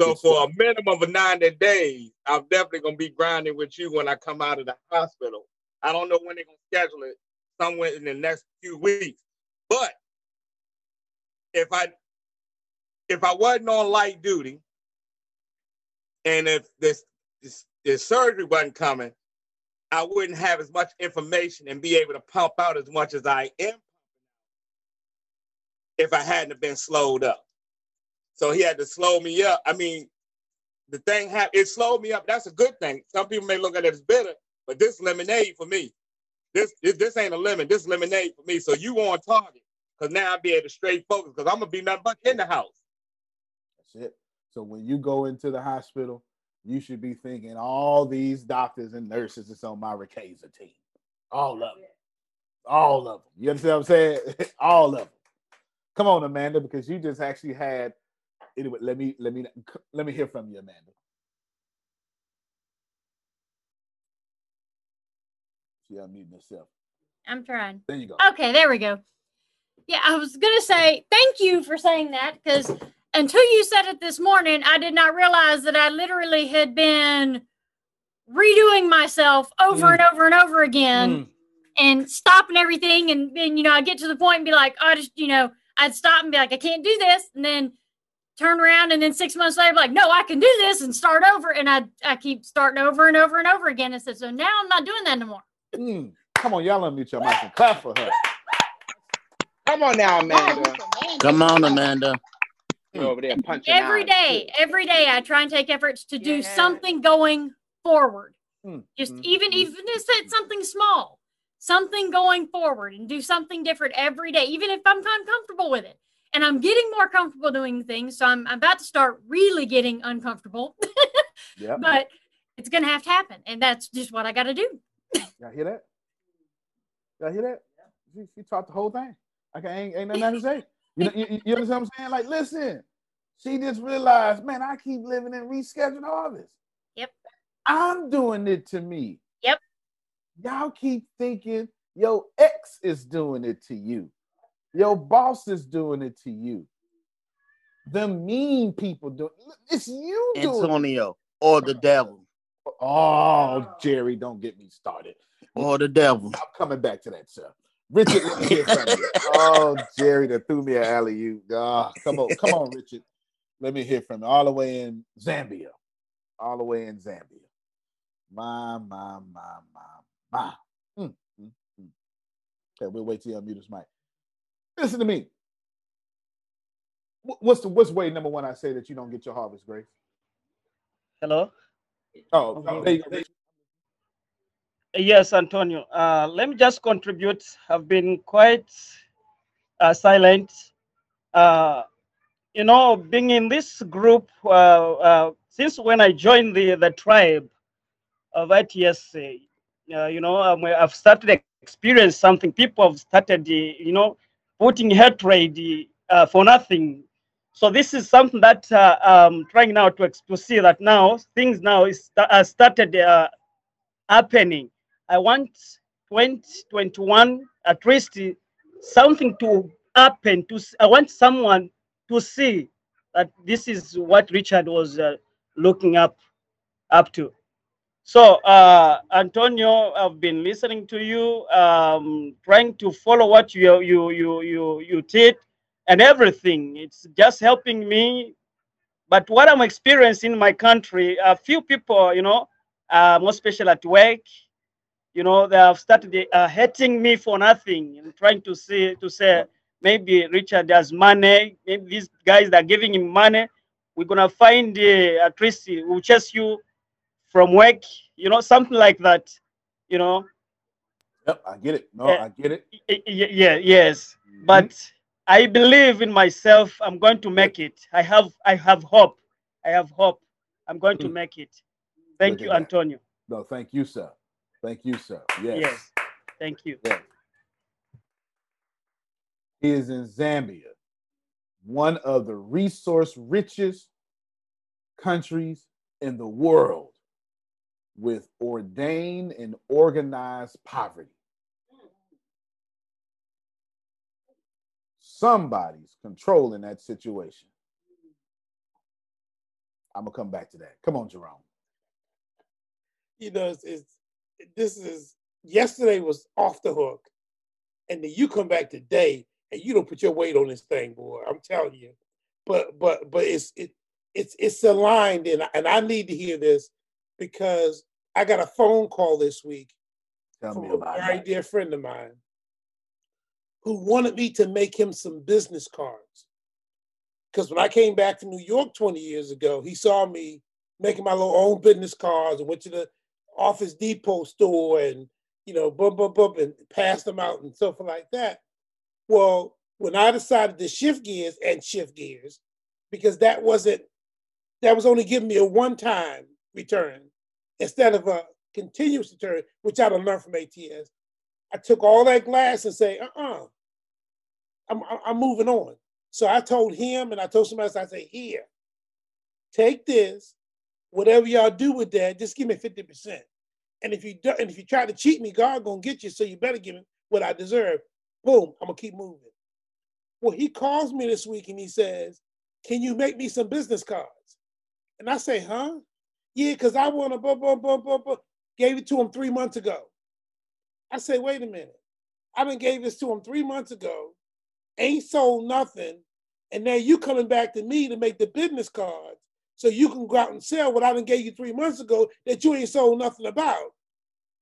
So for a minimum of 90 days, I'm definitely gonna be grinding with you when I come out of the hospital. I don't know when they're gonna schedule it, somewhere in the next few weeks. But if I if I wasn't on light duty, and if this this, this surgery wasn't coming, I wouldn't have as much information and be able to pump out as much as I am if I hadn't have been slowed up. So he had to slow me up. I mean, the thing happened, it slowed me up. That's a good thing. Some people may look at it as bitter, but this lemonade for me. This this, this ain't a lemon, this lemonade for me. So you on target. Cause now I'll be able to straight focus because I'm gonna be nothing but in the house. That's it. So when you go into the hospital, you should be thinking all these doctors and nurses is on my Ricasa team. All of them. All of them. You understand what I'm saying? all of them. Come on, Amanda, because you just actually had. Anyway, let me let me let me hear from you, Amanda. She unmuting herself. I'm trying. There you go. Okay, there we go. Yeah, I was gonna say thank you for saying that because until you said it this morning, I did not realize that I literally had been redoing myself over Mm. and over and over again and stopping everything. And then, you know, I get to the point and be like, I just, you know, I'd stop and be like, I can't do this. And then turn around and then six months later, be like, no, I can do this and start over. And I, I keep starting over and over and over again. And said, so now I'm not doing that anymore. Mm. Come on, y'all unmute your mic and clap for her. Come on now, Amanda. Come on, Amanda. You're over there punching Every eyes. day, every day, I try and take efforts to do something going forward. Mm, Just even even if it's something small, something going forward, and do something different every day, even if I'm uncomfortable with it. And I'm getting more comfortable doing things, so I'm, I'm about to start really getting uncomfortable. Yep. but it's gonna have to happen, and that's just what I got to do. Y'all hear that? Y'all hear that? She, she taught the whole thing. I can ain't, ain't nothing to say. You, know, you, you- you understand what I'm saying? Like, listen, she just realized, man, I keep living in rescheduled harvest. Yep. I'm doing it to me. Y'all keep thinking your ex is doing it to you. Your boss is doing it to you. The mean people do it's you doing it. Antonio or the devil. Oh, Jerry, don't get me started. Or the devil. I'm coming back to that, sir. Richard, let me hear from you. Oh, Jerry, that threw me an alley oop. Ah, come on, come on, Richard. Let me hear from you. All the way in Zambia. All the way in Zambia. My, my, my, my, my. Mm, mm, mm. Okay, we'll wait till you unmute his mic. Listen to me. What's the what's way number one I say that you don't get your harvest, Grace? Hello. Oh, there you go. Yes, Antonio. Uh, let me just contribute. I've been quite uh, silent. Uh, you know, being in this group uh, uh, since when I joined the the tribe of ITSA, uh, you know, um, I've started experience something. People have started, uh, you know, putting hatred uh, for nothing. So this is something that uh, I'm trying now to to see that now things now is uh, started uh, happening. I want 2021 at least something to happen. To I want someone to see that this is what Richard was uh, looking up up to. So, uh, Antonio, I've been listening to you, um, trying to follow what you you you you you did and everything. It's just helping me. But what I'm experiencing in my country, a few people, you know, uh, more special at work, you know, they have started uh, hating me for nothing and trying to say to say maybe Richard has money. Maybe these guys that are giving him money, we're gonna find uh, least we'll chase you from work. You know, something like that. You know. Yep, I get it. No, Uh, I get it. Yeah, yes. But I believe in myself. I'm going to make it. I have I have hope. I have hope. I'm going to make it. Thank Look you, that. Antonio. No, thank you, sir. Thank you, sir. Yes. Yes. Thank you. Yes. He is in Zambia, one of the resource richest countries in the world with ordained and organized poverty. Somebody's controlling that situation. I'm gonna come back to that. Come on, Jerome. you know, it's, this is yesterday was off the hook, and then you come back today and you don't put your weight on this thing, boy. I'm telling you. But but but it's it it's it's aligned, and and I need to hear this because I got a phone call this week Tell from a very it. dear friend of mine who wanted me to make him some business cards. Because when I came back to New York 20 years ago, he saw me making my little own business cards and went to the Office Depot store and, you know, bum, bum, bum, and passed them out and stuff like that. Well, when I decided to shift gears and shift gears, because that wasn't, that was only giving me a one time return instead of a continuous return, which I done learned from ATS. I took all that glass and say, uh-uh, I'm, I'm- moving on. So I told him and I told somebody else, I say, here, take this, whatever y'all do with that, just give me 50%. And if you do, and if you try to cheat me, God gonna get you, so you better give me what I deserve. Boom, I'm gonna keep moving. Well, he calls me this week and he says, Can you make me some business cards? And I say, huh? Yeah, because I want to blah, blah, blah, blah, blah. Gave it to him three months ago. I say, wait a minute. I done gave this to him three months ago, ain't sold nothing, and now you coming back to me to make the business cards so you can go out and sell what I done gave you three months ago that you ain't sold nothing about.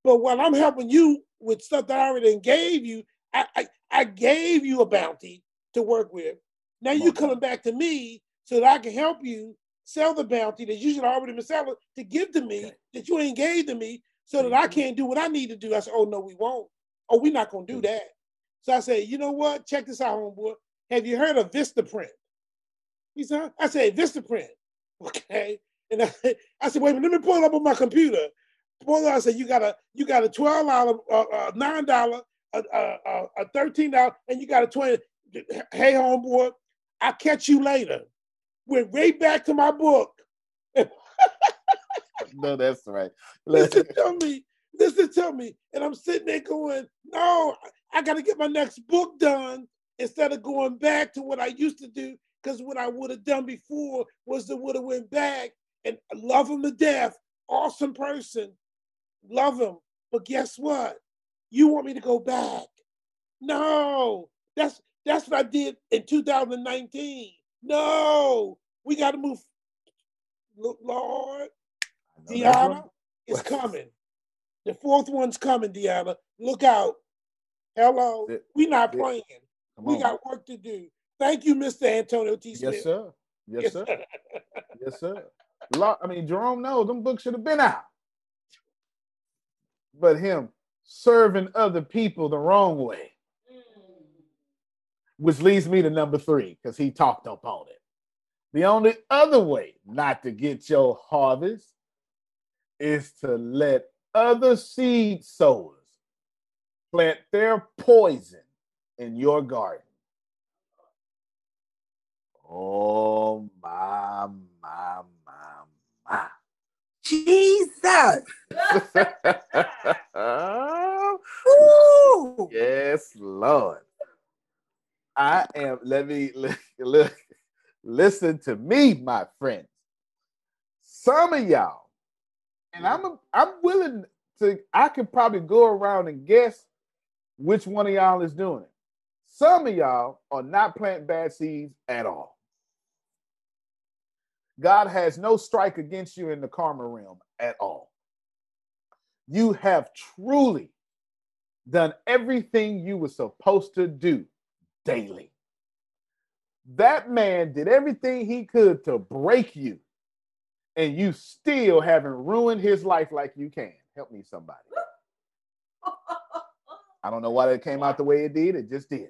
But while I'm helping you with stuff that I already gave you, I, I, I gave you a bounty to work with. Now you coming back to me so that I can help you sell the bounty that you should already been selling to give to me that you ain't gave to me so that I mm-hmm. can't do what I need to do. I said, oh no, we won't. Oh, we're not gonna do mm-hmm. that. So I said, you know what? Check this out, homeboy. Have you heard of Vistaprint? He said, I said, Vistaprint. Okay. And I, I said, wait a minute, let me pull it up on my computer. Pull it up. I said, you got a you got a twelve dollar, uh, uh, nine dollar, a, a, a, a thirteen dollar, and you got a twenty. Hey, homeboy, I'll catch you later. Went right back to my book. No, that's right. Listen to me. Listen to me. And I'm sitting there going, no, I got to get my next book done instead of going back to what I used to do. Because what I would have done before was to would have went back and love him to death. Awesome person. Love him. But guess what? You want me to go back. No. That's that's what I did in 2019. No. We got to move. Look, Lord. Deanna is coming. The fourth one's coming, Deanna. Look out. Hello. We're not playing. We got work to do. Thank you, Mr. Antonio T. Smith. Yes, sir. Yes, sir. Yes, sir. I mean, Jerome knows them books should have been out. But him serving other people the wrong way, which leads me to number three, because he talked up on it. The only other way not to get your harvest is to let other seed sowers plant their poison in your garden. Oh my, my, my, my. Jesus. yes, Lord. I am, let me look, listen to me, my friends. Some of y'all, and I'm a, I'm willing to, I could probably go around and guess which one of y'all is doing it. Some of y'all are not planting bad seeds at all. God has no strike against you in the karma realm at all. You have truly done everything you were supposed to do daily. That man did everything he could to break you, and you still haven't ruined his life like you can. Help me, somebody. I don't know why that came out the way it did. It just did.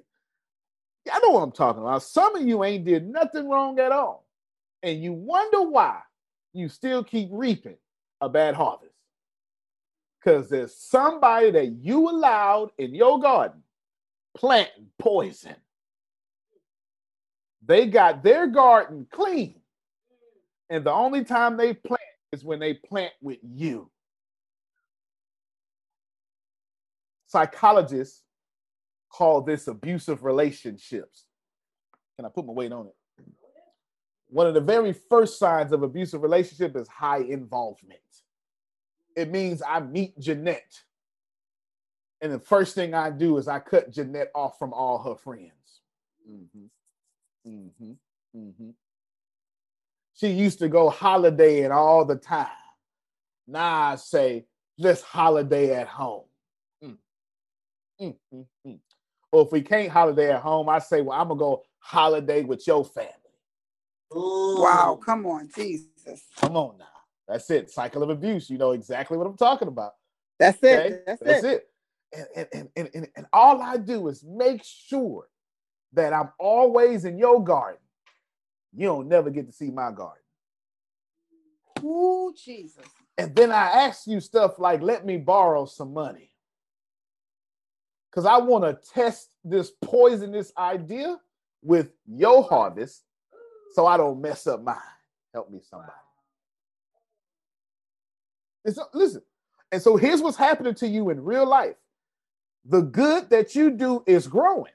I know what I'm talking about. Some of you ain't did nothing wrong at all, and you wonder why you still keep reaping a bad harvest. Because there's somebody that you allowed in your garden planting poison. They got their garden clean. And the only time they plant is when they plant with you. Psychologists call this abusive relationships. Can I put my weight on it? One of the very first signs of abusive relationship is high involvement. It means I meet Jeanette, and the first thing I do is I cut Jeanette off from all her friends. Mm-hmm. Mm-hmm. Mm-hmm. She used to go holidaying all the time. Now I say, let's holiday at home. Mm. Mm, mm, mm. Or if we can't holiday at home, I say, well, I'm gonna go holiday with your family. Wow, come on, Jesus. Come on now. That's it. Cycle of abuse. You know exactly what I'm talking about. That's it. Okay? That's, That's it. it. And, and, and, and, and, and all I do is make sure that I'm always in your garden. You don't never get to see my garden. Ooh, Jesus. And then I ask you stuff like, let me borrow some money. Because I want to test this poisonous idea with your harvest so I don't mess up mine. Help me, somebody. It's, listen, and so here's what's happening to you in real life the good that you do is growing,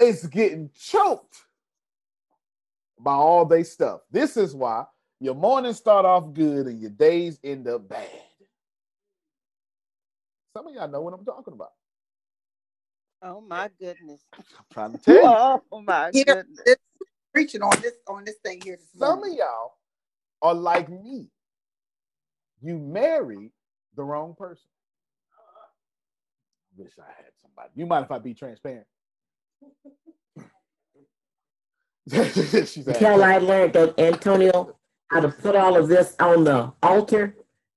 it's getting choked by all they stuff. This is why your mornings start off good and your days end up bad. Some of y'all know what I'm talking about. Oh my goodness. I'm trying to tell you. Oh my Here, goodness. this, preaching on this on this thing here. This Some morning. of y'all are like me. You married the wrong person. Wish I had somebody. You mind if I be transparent? Until I learned that Antonio how to put all of this on the altar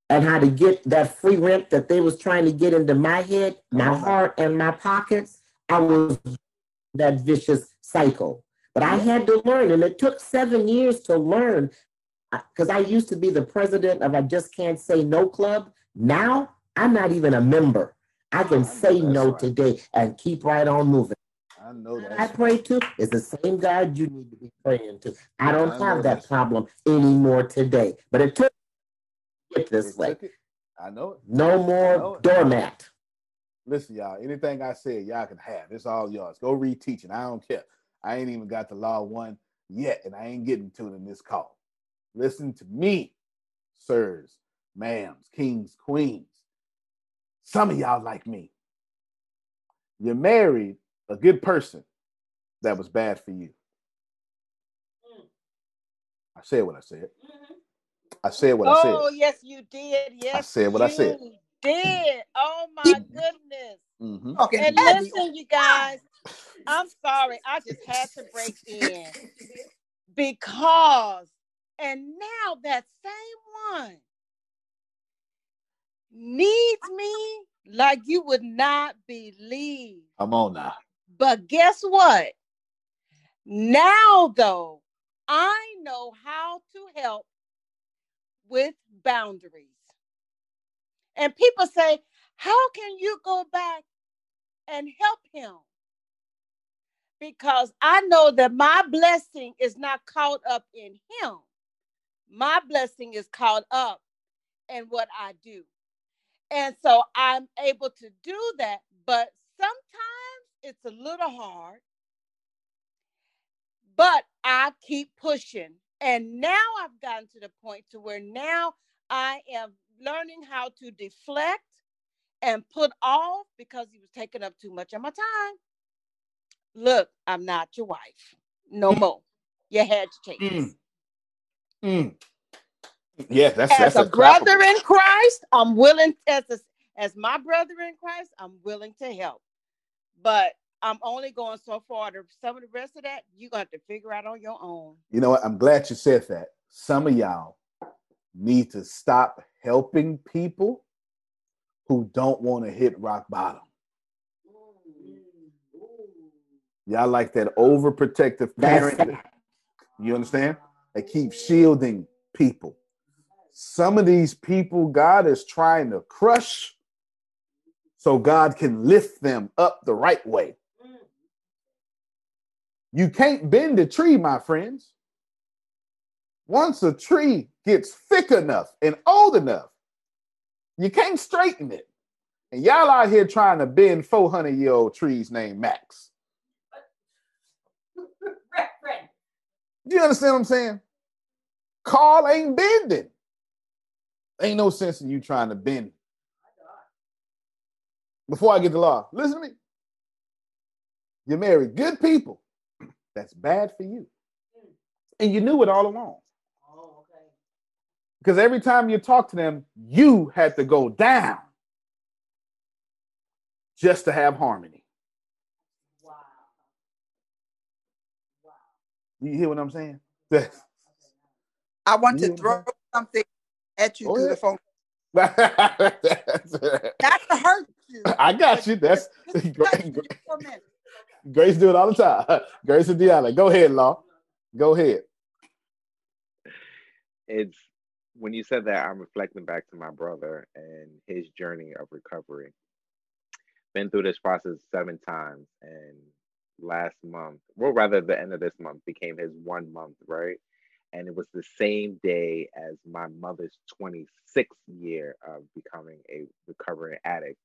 and how to get that free rent that they was trying to get into my head, my heart, and my pockets. I was that vicious cycle. But I had to learn, and it took seven years to learn uh, because I used to be the president of I Just Can't Say No Club. Now I'm not even a member. I can say no today and keep right on moving. I know that. I pray to is the same God you need to be praying to. I don't I have that that's- problem anymore today. But it took it this way. I know it. No I know more it. doormat. Listen, y'all, anything I said, y'all can have. It's all yours. Go read teaching. I don't care. I ain't even got the law one yet, and I ain't getting to it in this call. Listen to me, sirs, ma'ams, kings, queens. Some of y'all like me. You're married a good person that was bad for you. Mm. I said what I said. Mm-hmm. I said what I said. Oh yes, you did. Yes, I said what I said. Did. Oh my mm-hmm. goodness. Mhm. Okay. And listen, you guys, I'm sorry. I just had to break in because, and now that same one needs me like you would not believe. Come on now. But guess what? Now, though, I know how to help with boundaries. And people say, How can you go back and help him? Because I know that my blessing is not caught up in him, my blessing is caught up in what I do. And so I'm able to do that, but sometimes it's a little hard. But I keep pushing. And now I've gotten to the point to where now I am learning how to deflect and put off because he was taking up too much of my time. Look, I'm not your wife. No more. You had your chance. Mm. Yeah, that's as that's a clapper. brother in Christ, I'm willing as a, as my brother in Christ, I'm willing to help. But I'm only going so far. To some of the rest of that, you're going to have to figure out on your own. You know what? I'm glad you said that. Some of y'all need to stop helping people who don't want to hit rock bottom. Mm-hmm. Y'all like that overprotective That's parent. You understand? They keep shielding people. Some of these people, God is trying to crush so God can lift them up the right way. Mm. You can't bend a tree, my friends. Once a tree gets thick enough and old enough, you can't straighten it. And y'all out here trying to bend 400 year old trees named Max. Do you understand what I'm saying? Carl ain't bending. Ain't no sense in you trying to bend. Before I get to law, listen to me. You marry good people. That's bad for you. And you knew it all along. Oh, okay. Because every time you talk to them, you had to go down just to have harmony. Wow. You hear what I'm saying? I want You to throw something at you Go through the phone. That's Not to hurt you. I got you. That's touch you just for a minute. Grace do it all the time. Grace and Deanna. Go ahead, Law. Go ahead. it's when you said that, I'm reflecting back to my brother and his journey of recovery. Been through this process seven times, and last month, well, rather the end of this month, became his one month, right? And it was the same day as my mother's 26th year of becoming a recovering addict.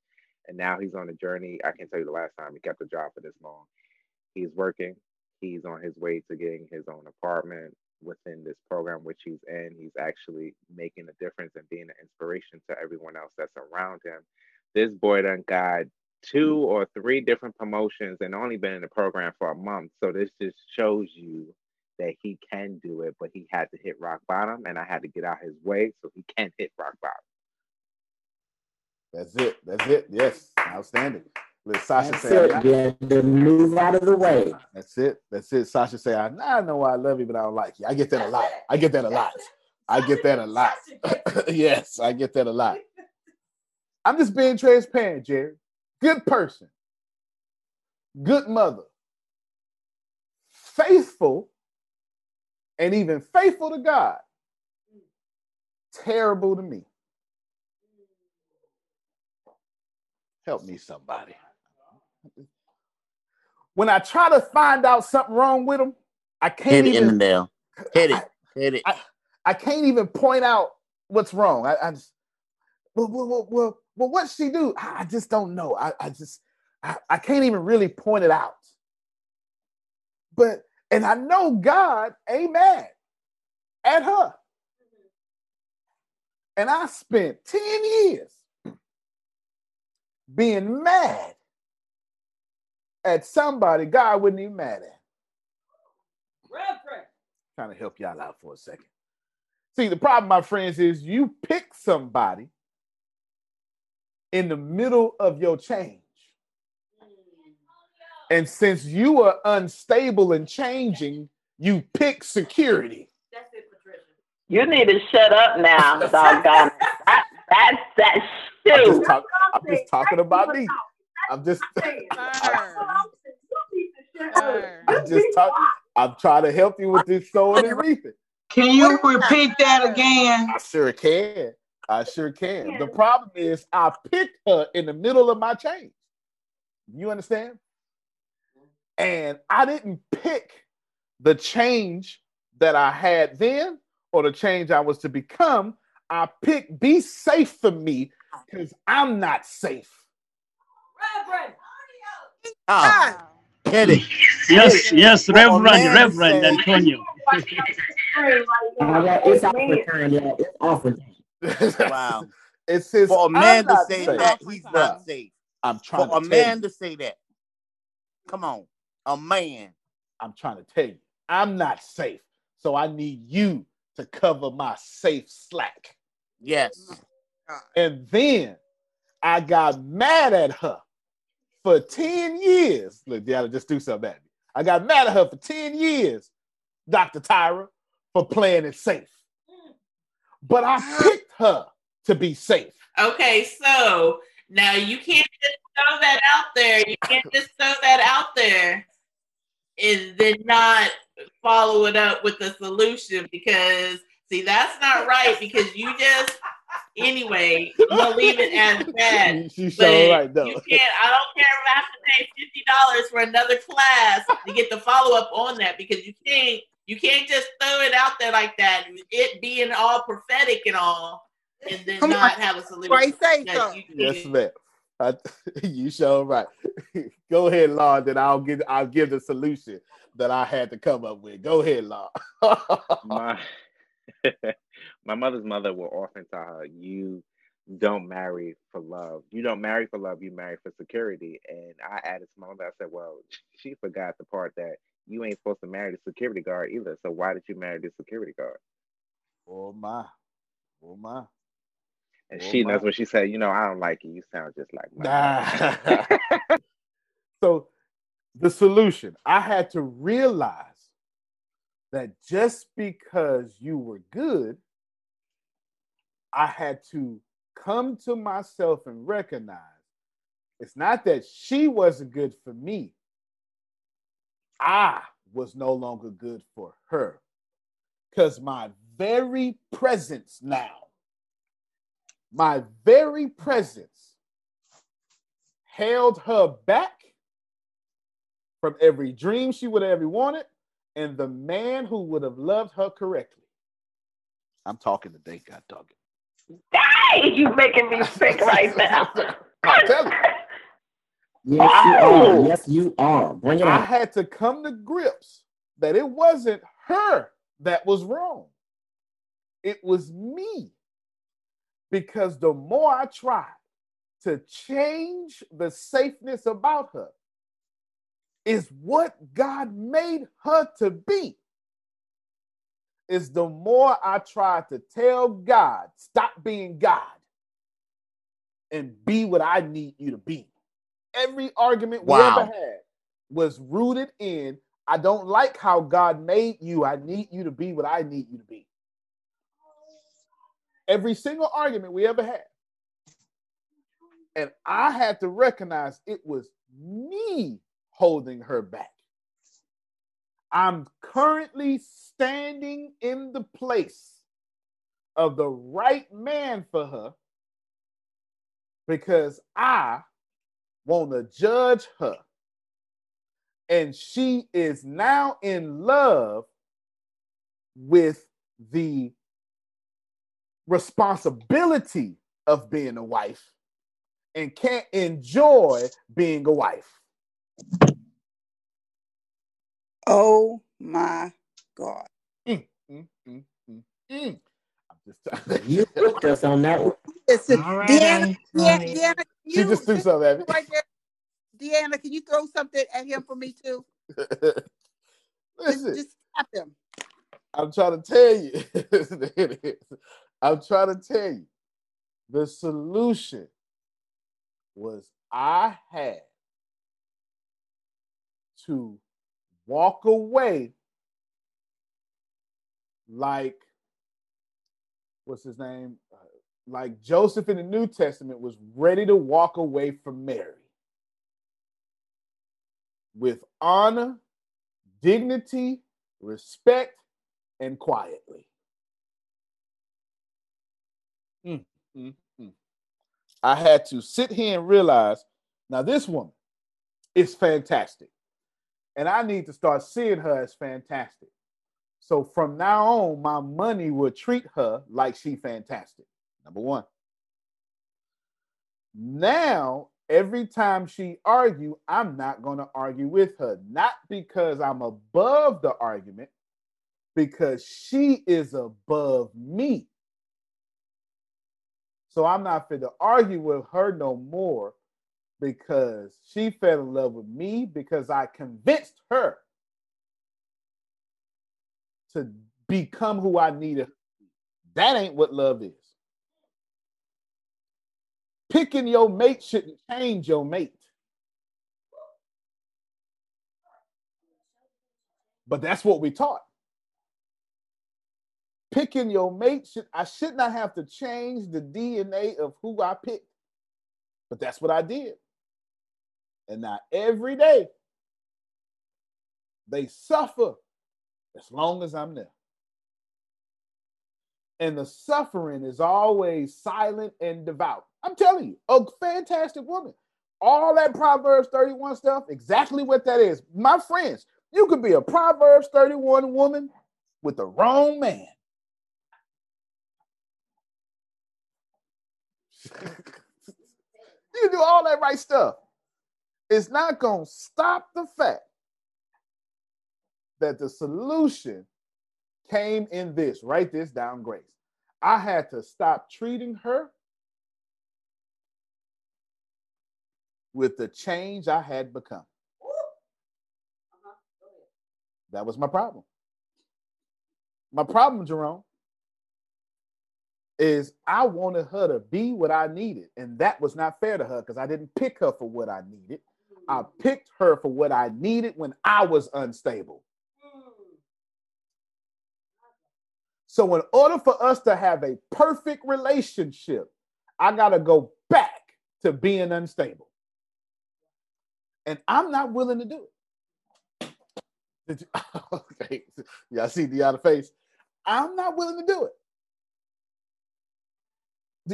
And now he's on a journey. I can't tell you the last time he kept a job for this long. He's working. He's on his way to getting his own apartment within this program which he's in. He's actually making a difference and being an inspiration to everyone else that's around him. This boy done got two or three different promotions and only been in the program for a month. So this just shows you that he can do it, but he had to hit rock bottom and I had to get out his way so he can hit rock bottom. That's it. That's it. Yes. Outstanding. Let Sasha That's say, it. Had to move out of the way. That's it. That's it. Sasha say, I, I know I love you, but I don't like you. I get that a lot. I get that a lot. I get that a lot. yes, I get that a lot. I'm just being transparent, Jerry. Good person. Good mother. Faithful and even faithful to God. Terrible to me. Help me, somebody. When I try to find out something wrong with them, I can't Hit it in the nail. Hit it. Hit it. I, I can't even point out what's wrong. I, I just well, well, well, well, well, what she do? I I just don't know. I, I just I, I can't even really point it out. But and I know God mad at her. And I spent 10 years being mad at somebody God wasn't even mad at. Trying to help y'all out for a second. See, the problem, my friends, is you pick somebody in the middle of your change. And since you are unstable and changing, you pick security. That's it, Patricia. You need to shut up now, doggone it. That, that's that I'm just, talk, I'm just talking about me. I'm just, I'm just talking. I'm trying to help you with this sowing and reaping. Can you repeat that again? I sure can. I sure can. The problem is I picked her in the middle of my change. You understand? And I didn't pick the change that I had then or the change I was to become. I picked be safe for me because I'm not safe. Reverend. Ah, hit it. Yes, yes, Reverend, man Reverend Antonio. It's offering time. It's offering. Wow. It says For a I'm man to say safe. that, he's Bruh, not safe. I'm trying For a to tell man you. to say that. Come on. A man. I'm trying to tell you, I'm not safe. So I need you to cover my safe slack. Yes. And then I got mad at her for 10 years. Look, Deanna, just do something at me. I got mad at her for 10 years, Dr. Tyra, for playing it safe. But I uh-huh. picked her to be safe. Okay, so now you can't just throw that out there. You can't just throw that out there and then not follow it up with a solution because see that's not right because you just anyway I'm gonna leave it as that. She's But so right, though. you can't. I don't care if I have to pay fifty dollars for another class to get the follow up on that because you can't. You can't just throw it out there like that. It being all prophetic and all, and then Come on, not have a solution. Right, say so. you Yes, can- ma'am. I, you sure right. Go ahead, Law. Then I'll give I'll give the solution that I had to come up with. Go ahead, Law. my my mother's mother will often tell her, "You don't marry for love. You don't marry for love. You marry for security." And I added to my mother. I said, "Well, she forgot the part that you ain't supposed to marry the security guard either. So why did you marry the security guard?" oh my, oh my. And Oh, she knows when she said, "You know, I don't like you. You sound just like my Nah. so the solution, I had to realize that just because you were good, I had to come to myself and recognize it's not that she wasn't good for me. I was no longer good for her. Because my very presence now, my very presence held her back from every dream she would have ever wanted and the man who would have loved her correctly. I'm talking today, God dog it. Hey, you making me sick right now. I'm telling you. Yes, you are. Yes, you are. Bring it I out. had to come to grips that it wasn't her that was wrong. It was me. Because the more I tried to change the safeness about her, is what God made her to be. Is the more I try to tell God, stop being God and be what I need you to be. Every argument we ever had was rooted in I don't like how God made you. I need you to be what I need you to be. Every single argument we ever had. And I had to recognize it was me holding her back. I'm currently standing in the place of the right man for her because I want to judge her. And she is now in love with the responsibility of being a wife and can't enjoy being a wife. Oh my God. Mm, mm, mm, mm, mm. I'm just You hooked us on that one. Listen, All right, Deanna, Annie. Deanna, Deanna, can She you just threw something at me. right there? Deanna, can you throw something at him for me too? Listen, Just tap him. I'm trying to tell you. There it is. I'm trying to tell you. The solution was I had to walk away like what's his name? Uh, Like Joseph in the New Testament was ready to walk away from Mary with honor, dignity, respect, and quietly. Mm, mm, mm. I had to sit here and realize now this woman is fantastic. And I need to start seeing her as fantastic. So from now on, my money will treat her like she fantastic. Number one. Now, every time she argue, I'm not going to argue with her. Not because I'm above the argument, because she is above me. So I'm not fit to argue with her no more because she fell in love with me because I convinced her to become who I needed. That ain't what love is. Picking your mate shouldn't change your mate. But that's what we taught. Picking your mate should I should not have to change the DNA of who I picked. But that's what I did. And now every day they suffer as long as I'm there. And the suffering is always silent and devout. I'm telling you, a fantastic woman. All that Proverbs 31 stuff, exactly what that is. My friends, you could be a Proverbs 31 woman with the wrong man. you do all that right stuff. It's not going to stop the fact that the solution came in this. Write this down, Grace. I had to stop treating her with the change I had become. That was my problem. My problem, Jerome, is I wanted her to be what I needed. And that was not fair to her because I didn't pick her for what I needed. I picked her for what I needed when I was unstable. So, in order for us to have a perfect relationship, I got to go back to being unstable. And I'm not willing to do it. Did you, okay. Y'all see the other face? I'm not willing to do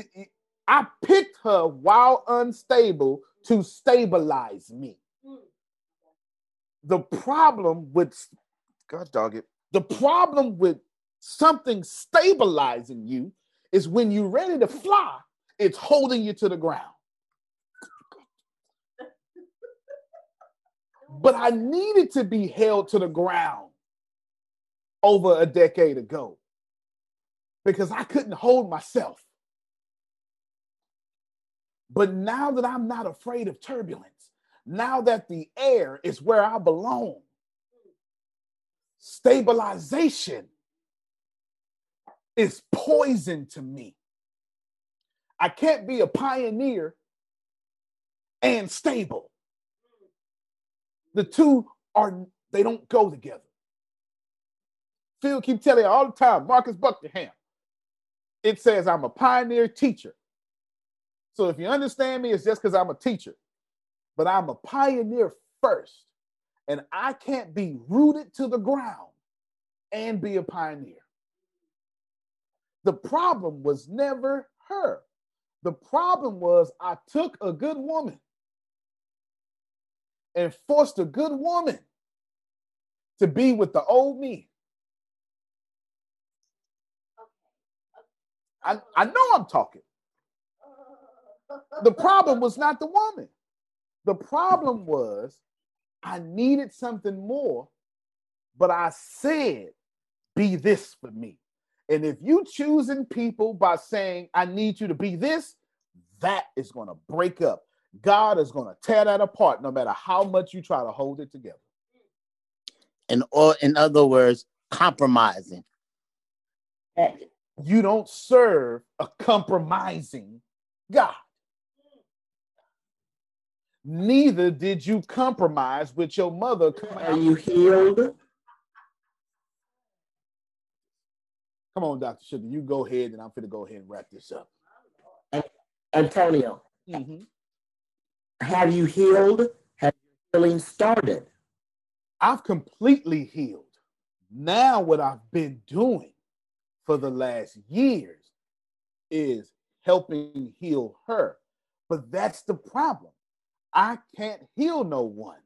it. I picked her while unstable to stabilize me. The problem with God dog it. The problem with something stabilizing you is when you're ready to fly, it's holding you to the ground. But I needed to be held to the ground over a decade ago because I couldn't hold myself. But now that I'm not afraid of turbulence, now that the air is where I belong, stabilization is poison to me. I can't be a pioneer and stable. The two are they don't go together. Phil keep telling you all the time, Marcus Buckingham. It says I'm a pioneer teacher. So if you understand me, it's just because I'm a teacher. But I'm a pioneer first. And I can't be rooted to the ground and be a pioneer. The problem was never her. The problem was I took a good woman and forced a good woman to be with the old me. I, I know I'm talking. The problem was not the woman. The problem was I needed something more, but I said, be this for me. And if you choosing people by saying, I need you to be this, that is going to break up. God is going to tear that apart no matter how much you try to hold it together. In or in other words, compromising. You don't serve a compromising God. Neither did you compromise with your mother. Are you healed? Come on, Dr. Sugar. You go ahead and I'm going to go ahead and wrap this up. Antonio, Mm-hmm. have you healed? Have your healing started? I've completely healed. Now, what I've been doing for the last years is helping heal her. But that's the problem. I can't heal no one.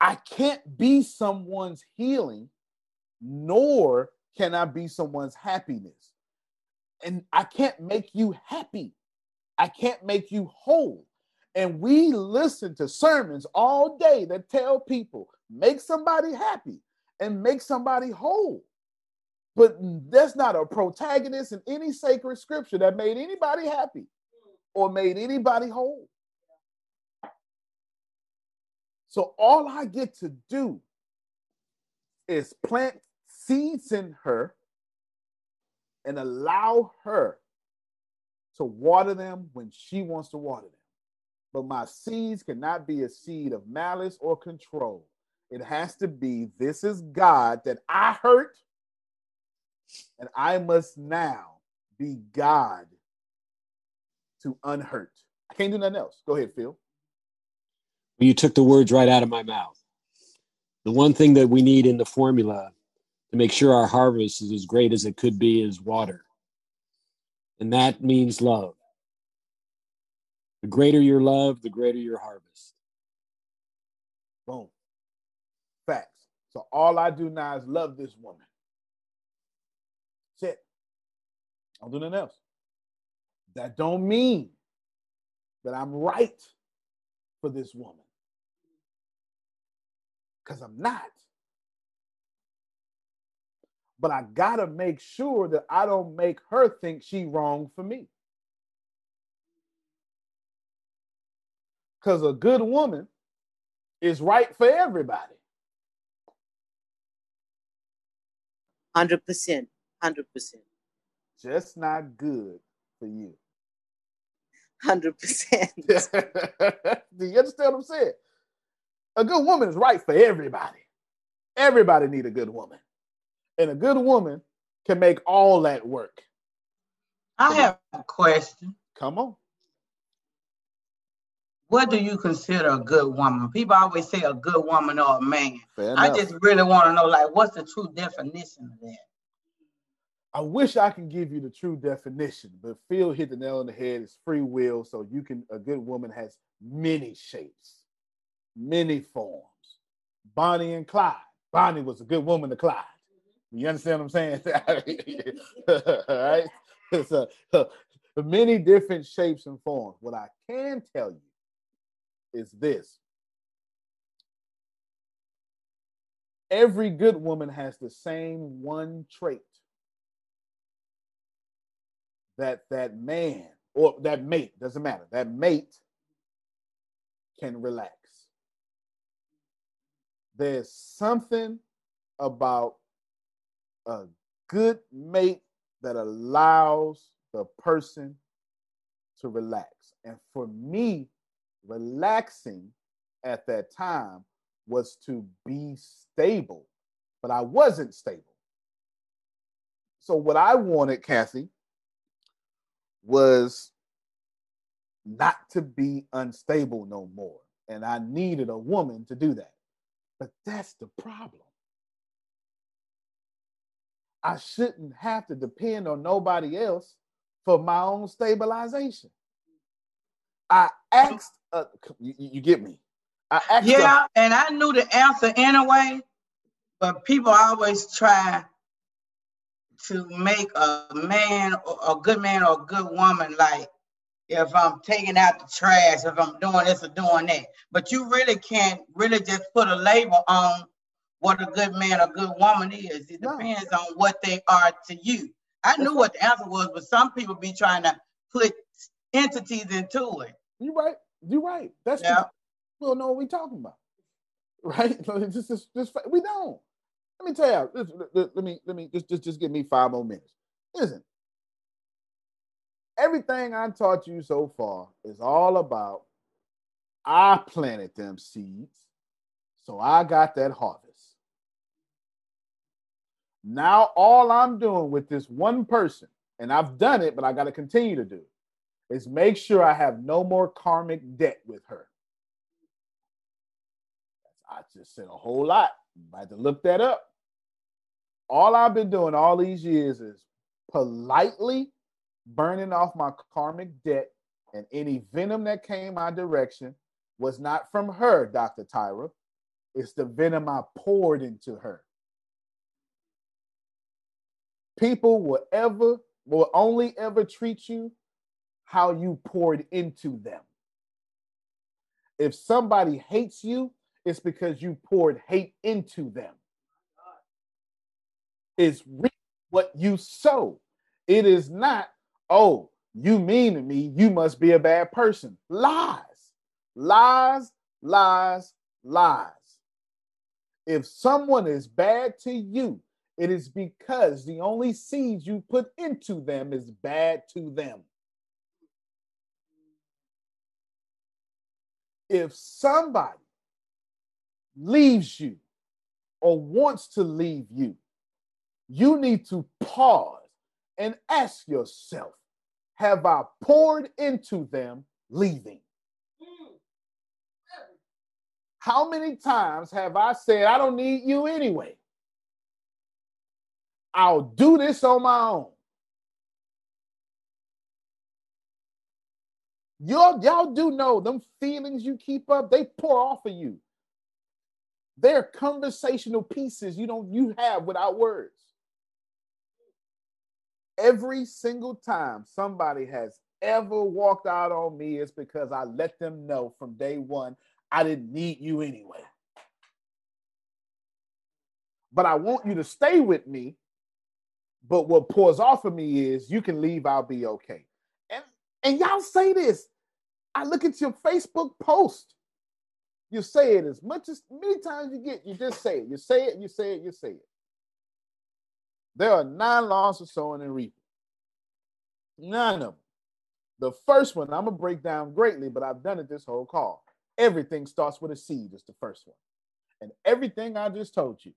I can't be someone's healing, nor can I be someone's happiness. And I can't make you happy. I can't make you whole. And we listen to sermons all day that tell people make somebody happy and make somebody whole. But there's not a protagonist in any sacred scripture that made anybody happy or made anybody whole. So all I get to do is plant seeds in her and allow her to water them when she wants to water them. But my seeds cannot be a seed of malice or control. It has to be this is God that I hurt, and I must now be God to unhurt. I can't do nothing else. Go ahead, Phil. You took the words right out of my mouth. The one thing that we need in the formula to make sure our harvest is as great as it could be is water. And that means love. The greater your love, the greater your harvest. Boom. Facts. So all I do now is love this woman. That's it. I don't do nothing else. That don't mean that I'm right for this woman. Because I'm not. But I gotta make sure that I don't make her think she wrong for me. Because a good woman is right for everybody. Hundred percent. Hundred percent. Just not good for you. Hundred percent. Do you understand what I'm saying? A good woman is right for everybody. Everybody need a good woman. And a good woman can make all that work. I have a question. Come on. What do you consider a good woman? People always say a good woman or a man. I just really want to know, like, what's the true definition of that? I wish I can give you the true definition, but Phil hit the nail on the head. It's free will, so you can. A good woman has many shapes, many forms. Bonnie and Clyde. Bonnie was a good woman to Clyde. You understand what I'm saying? Right. So, many different shapes and forms. What I can tell you is this: every good woman has the same one trait that that man or that mate doesn't matter that mate can relax there's something about a good mate that allows the person to relax and for me relaxing at that time was to be stable but i wasn't stable so what i wanted kathy was not to be unstable no more. And I needed a woman to do that. But that's the problem. I shouldn't have to depend on nobody else for my own stabilization. I asked, uh, you, you get me? I asked. a- Yeah, and I knew the answer anyway, but people always try to make a man, a good man or a good woman, like if I'm taking out the trash, if I'm doing this or doing that. But you really can't really just put a label on what a good man or good woman is. It depends on what they are to you. I knew what the answer was, but some people be trying to put entities into it. You're right. You're right. That's Yeah. we don't know what we're talking about, right? just, just, just, we don't. Let me tell you. Let, let- let me, let me just, just, just give me five more minutes. Listen, everything I taught you so far is all about. I planted them seeds, so I got that harvest. Now all I'm doing with this one person, and I've done it, but I got to continue to do is make sure I have no more karmic debt with her. I just said a whole lot. I had to look that up. All I've been doing all these years is politely burning off my karmic debt, and any venom that came my direction was not from her, Dr. Tyra. It's the venom I poured into her. People will ever, will only ever treat you how you poured into them. If somebody hates you, it's because you poured hate into them. It's what you sow. It is not, oh, you mean to me, you must be a bad person. Lies, lies, lies, lies. If someone is bad to you, it is because the only seeds you put into them is bad to them. If somebody leaves you or wants to leave you, you need to pause and ask yourself Have I poured into them leaving? How many times have I said, I don't need you anyway? I'll do this on my own. Y'all, y'all do know them feelings you keep up, they pour off of you. They're conversational pieces you don't you have without words. Every single time somebody has ever walked out on me is because I let them know from day one I didn't need you anyway. But I want you to stay with me. But what pours off of me is you can leave, I'll be okay. And and y'all say this. I look at your Facebook post. You say it as much as many times you get, you just say it. You say it, you say it, you say it. There are nine laws of sowing and reaping. None of them. The first one I'm gonna break down greatly, but I've done it this whole call. Everything starts with a seed, is the first one. And everything I just told you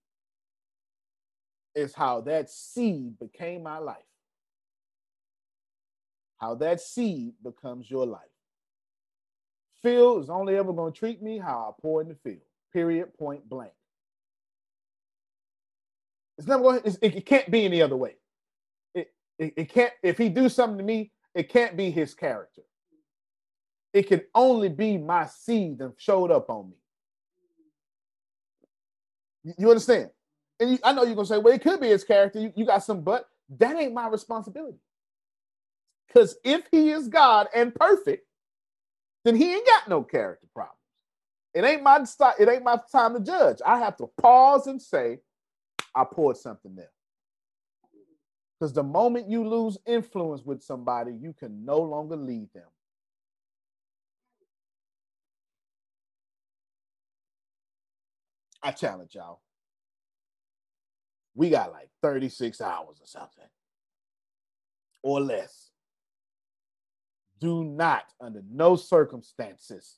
is how that seed became my life. How that seed becomes your life. Phil is only ever going to treat me how I pour in the field. Period, point blank. It's never going. It, it can't be any other way. It, it it can't. If he do something to me, it can't be his character. It can only be my seed that showed up on me. You- You understand? And you, I know you're gonna say, well, it could be his character. You, you got some, but that ain't my responsibility. Because if he is God and perfect, then he ain't got no character problems. It ain't my it ain't my time to judge. I have to pause and say, I poured something there. Because the moment you lose influence with somebody, you can no longer lead them. I challenge y'all. We got like 36 hours or something or less. Do not, under no circumstances,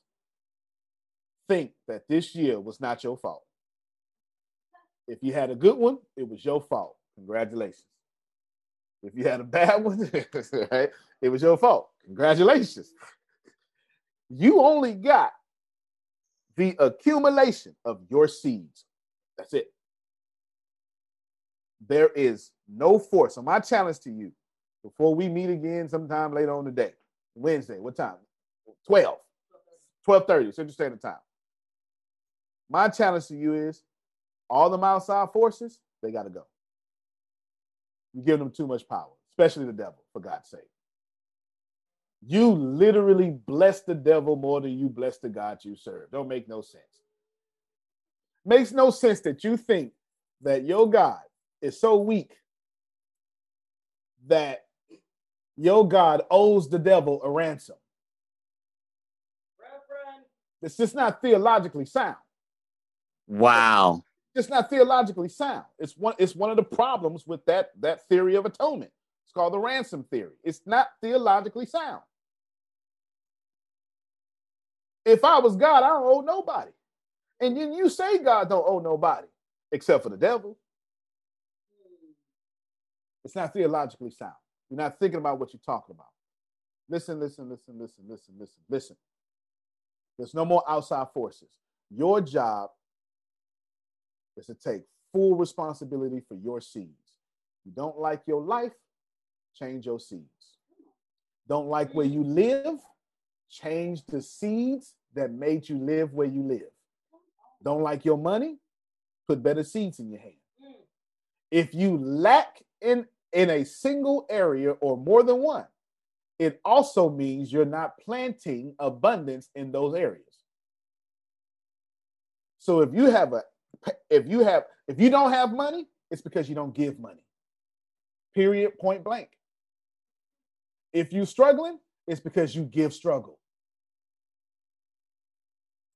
think that this year was not your fault. If you had a good one, it was your fault. Congratulations. If you had a bad one, right, it was your fault. Congratulations. You only got the accumulation of your seeds. That's it. There is no force. So my challenge to you, before we meet again sometime later on today, Wednesday, what time? 12. 12:30 Central Standard Time. My challenge to you is all them outside forces, they got to go. You give them too much power, especially the devil, for God's sake. You literally bless the devil more than you bless the God you serve. Don't make no sense. Makes no sense that you think that your God is so weak that your God owes the devil a ransom. It's just not theologically sound. Wow. It's not theologically sound. It's one. It's one of the problems with that that theory of atonement. It's called the ransom theory. It's not theologically sound. If I was God, I don't owe nobody. And then you say God don't owe nobody except for the devil. It's not theologically sound. You're not thinking about what you're talking about. Listen, listen, listen, listen, listen, listen, listen. There's no more outside forces. Your job is to take full responsibility for your seeds. You don't like your life, change your seeds. Don't like where you live, change the seeds that made you live where you live. Don't like your money, put better seeds in your hand. If you lack in in a single area or more than one, it also means you're not planting abundance in those areas. So if you have a if you have if you don't have money, it's because you don't give money. Period, point blank. If you're struggling, it's because you give struggle.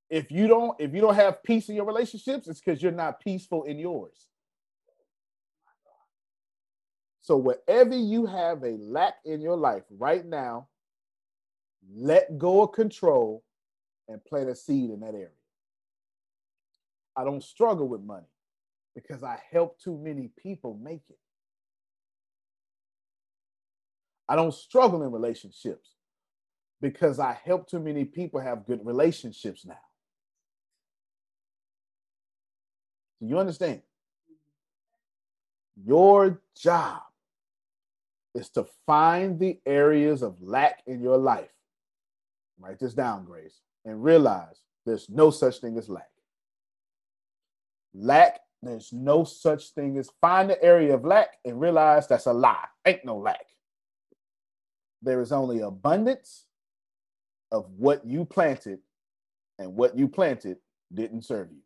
If you don't if you don't have peace in your relationships, it's because you're not peaceful in yours. So wherever you have a lack in your life right now, let go of control and plant a seed in that area. I don't struggle with money. Because I help too many people make it. I don't struggle in relationships because I help too many people have good relationships now. Do you understand? Your job is to find the areas of lack in your life. Write this down, Grace, and realize there's no such thing as lack. Lack, there's no such thing as find the area of lack and realize that's a lie. Ain't no lack. There is only abundance of what you planted, and what you planted didn't serve you.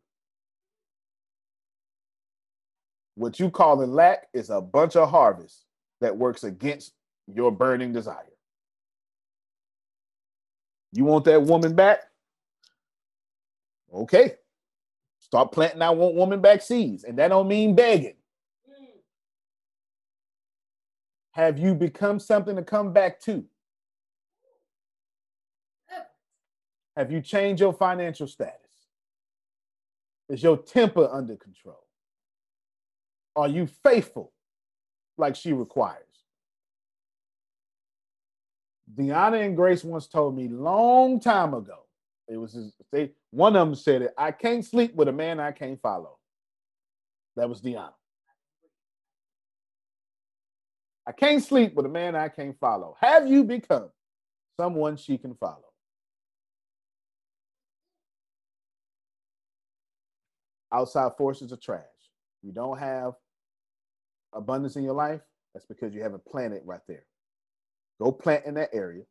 What you call in lack is a bunch of harvest that works against your burning desire. You want that woman back? Okay. Start planting I want woman back seeds. And that don't mean begging. Have you become something to come back to? Have you changed your financial status? Is your temper under control? Are you faithful like she requires? Deanna and Grace once told me long time ago. It was his, they one of them said it. I can't sleep with a man I can't follow. That was Deanna. I can't sleep with a man I can't follow. Have you become someone she can follow? Outside forces are trash. You don't have abundance in your life, that's because you haven't planted right there. Go plant in that area.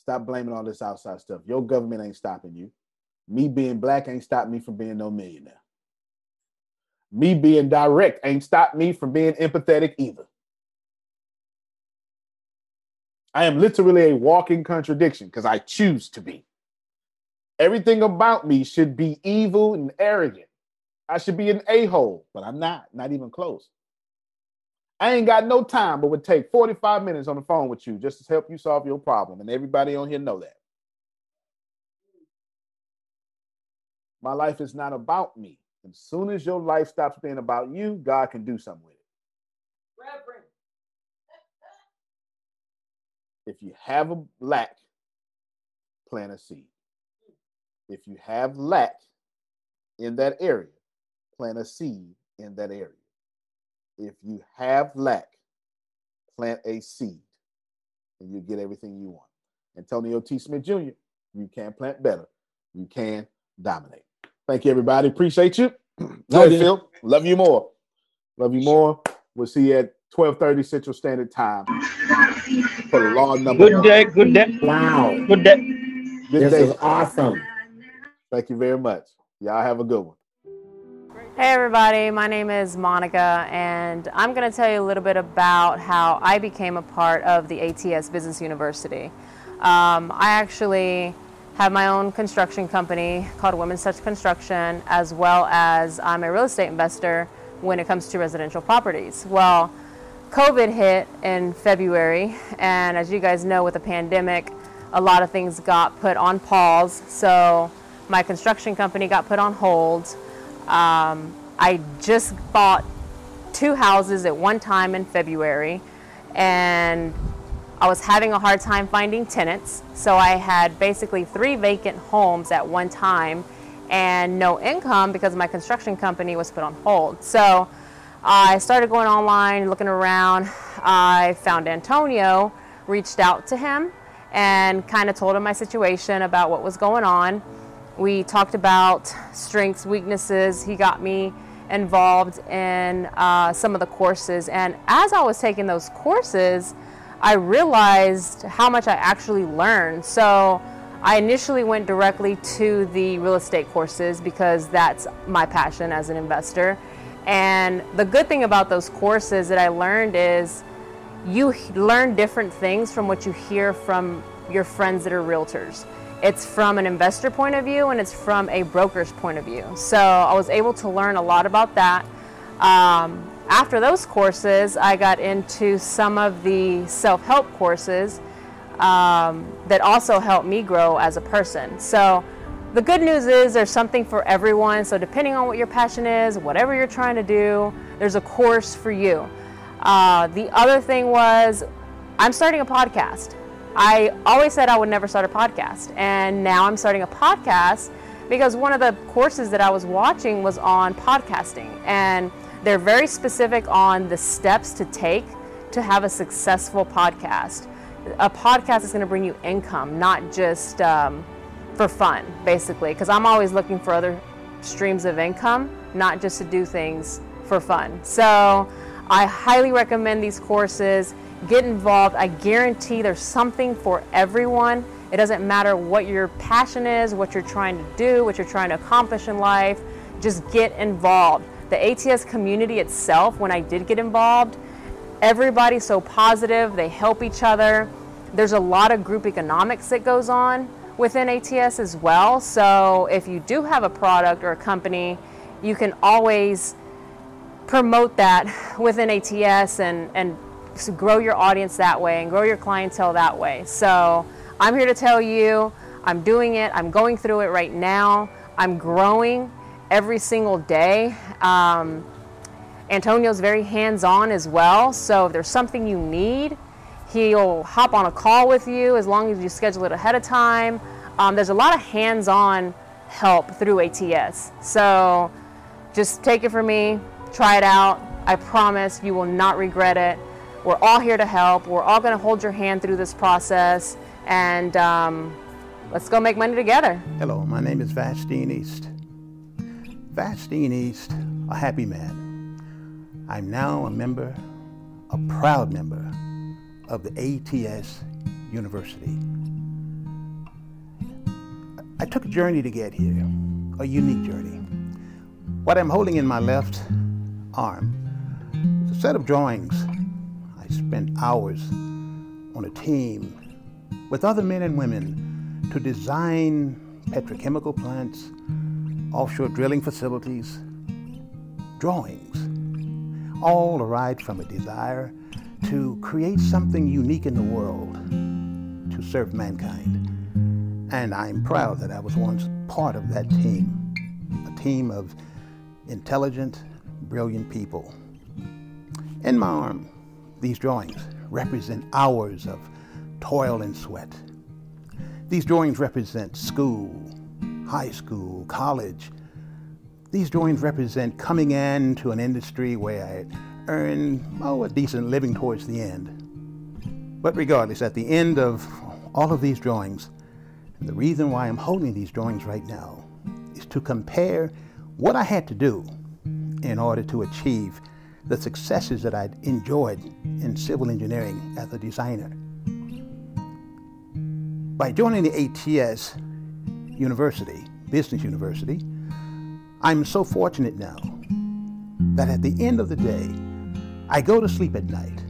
Stop blaming all this outside stuff. Your government ain't stopping you. Me being black ain't stopped me from being no millionaire. Me being direct ain't stopped me from being empathetic either. I am literally a walking contradiction because I choose to be. Everything about me should be evil and arrogant. I should be an a hole, but I'm not, not even close. I ain't got no time, but would take 45 minutes on the phone with you just to help you solve your problem. And everybody on here know that. My life is not about me. As soon as your life stops being about you, God can do something with it. Reverend. If you have a lack, plant a seed. If you have lack in that area, plant a seed in that area. If you have lack, plant a seed and you get everything you want. Antonio T. Smith Jr., you can plant better. You can dominate. Thank you, everybody. Appreciate you. Go ahead, Phil. Love you more. Love you more. We'll see you at 12:30 Central Standard Time for the law number. Good day, good day. Wow. Good day. Good This day. is awesome. Thank you very much. Y'all have a good one. Hey everybody, my name is Monica and I'm going to tell you a little bit about how I became a part of the ATS Business University. Um, I actually have my own construction company called Women's Touch Construction as well as I'm a real estate investor when it comes to residential properties. Well, COVID hit in February and as you guys know with the pandemic, a lot of things got put on pause. So my construction company got put on hold. Um, I just bought two houses at one time in February, and I was having a hard time finding tenants. So I had basically three vacant homes at one time and no income because my construction company was put on hold. So I started going online, looking around. I found Antonio, reached out to him, and kind of told him my situation about what was going on. We talked about strengths, weaknesses. He got me involved in uh, some of the courses. And as I was taking those courses, I realized how much I actually learned. So I initially went directly to the real estate courses because that's my passion as an investor. And the good thing about those courses that I learned is you learn different things from what you hear from your friends that are realtors. It's from an investor point of view and it's from a broker's point of view. So I was able to learn a lot about that. Um, after those courses, I got into some of the self help courses um, that also helped me grow as a person. So the good news is there's something for everyone. So depending on what your passion is, whatever you're trying to do, there's a course for you. Uh, the other thing was, I'm starting a podcast. I always said I would never start a podcast, and now I'm starting a podcast because one of the courses that I was watching was on podcasting, and they're very specific on the steps to take to have a successful podcast. A podcast is going to bring you income, not just um, for fun, basically, because I'm always looking for other streams of income, not just to do things for fun. So I highly recommend these courses. Get involved. I guarantee there's something for everyone. It doesn't matter what your passion is, what you're trying to do, what you're trying to accomplish in life. Just get involved. The ATS community itself, when I did get involved, everybody's so positive. They help each other. There's a lot of group economics that goes on within ATS as well. So if you do have a product or a company, you can always promote that within ATS and, and grow your audience that way and grow your clientele that way. So I'm here to tell you I'm doing it, I'm going through it right now, I'm growing every single day. Um, Antonio's very hands on as well. So if there's something you need, he'll hop on a call with you as long as you schedule it ahead of time. Um, there's a lot of hands on help through ATS. So just take it from me, try it out. I promise you will not regret it. We're all here to help. We're all going to hold your hand through this process. And um, let's go make money together. Hello, my name is Vastine East. Vastine East, a happy man. I'm now a member, a proud member of the ATS University. I took a journey to get here, a unique journey. What I'm holding in my left arm is a set of drawings. I spent hours on a team with other men and women to design petrochemical plants, offshore drilling facilities, drawings, all arrived from a desire to create something unique in the world to serve mankind. And I'm proud that I was once part of that team, a team of intelligent, brilliant people. In my arm, these drawings represent hours of toil and sweat. These drawings represent school, high school, college. These drawings represent coming in to an industry where I earn, oh, a decent living towards the end. But regardless, at the end of all of these drawings, the reason why I'm holding these drawings right now is to compare what I had to do in order to achieve the successes that I'd enjoyed in civil engineering as a designer. By joining the ATS University, Business University, I'm so fortunate now that at the end of the day, I go to sleep at night,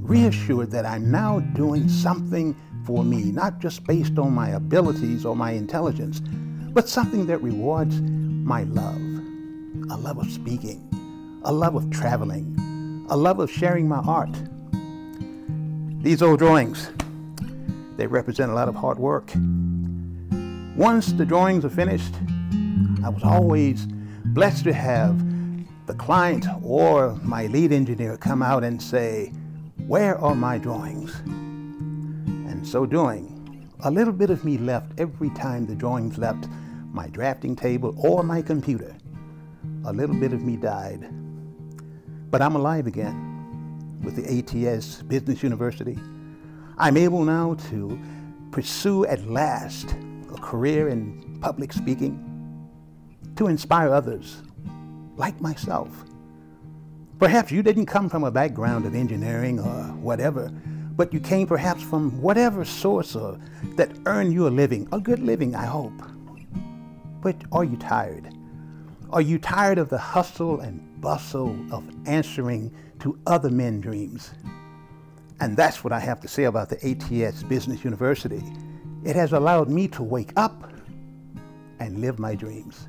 reassured that I'm now doing something for me, not just based on my abilities or my intelligence, but something that rewards my love a love of speaking, a love of traveling, a love of sharing my art. These old drawings, they represent a lot of hard work. Once the drawings are finished, I was always blessed to have the client or my lead engineer come out and say, Where are my drawings? And so doing, a little bit of me left every time the drawings left my drafting table or my computer. A little bit of me died. But I'm alive again with the ATS Business University. I'm able now to pursue at last a career in public speaking, to inspire others like myself. Perhaps you didn't come from a background of engineering or whatever, but you came perhaps from whatever source or, that earned you a living, a good living, I hope. But are you tired? Are you tired of the hustle and bustle of answering to other men's dreams? And that's what I have to say about the ATS Business University. It has allowed me to wake up and live my dreams.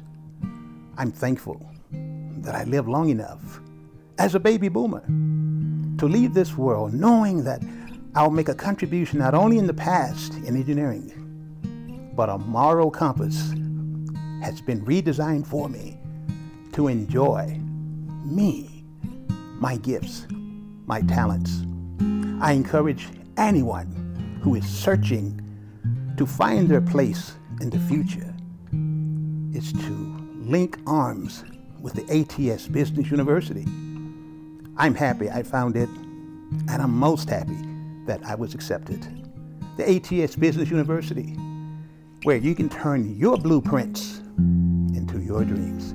I'm thankful that I lived long enough as a baby boomer to leave this world knowing that I'll make a contribution not only in the past in engineering, but a moral compass has been redesigned for me to enjoy me, my gifts, my talents. I encourage anyone who is searching to find their place in the future is to link arms with the ATS Business University. I'm happy I found it, and I'm most happy that I was accepted. The ATS Business University, where you can turn your blueprints into your dreams.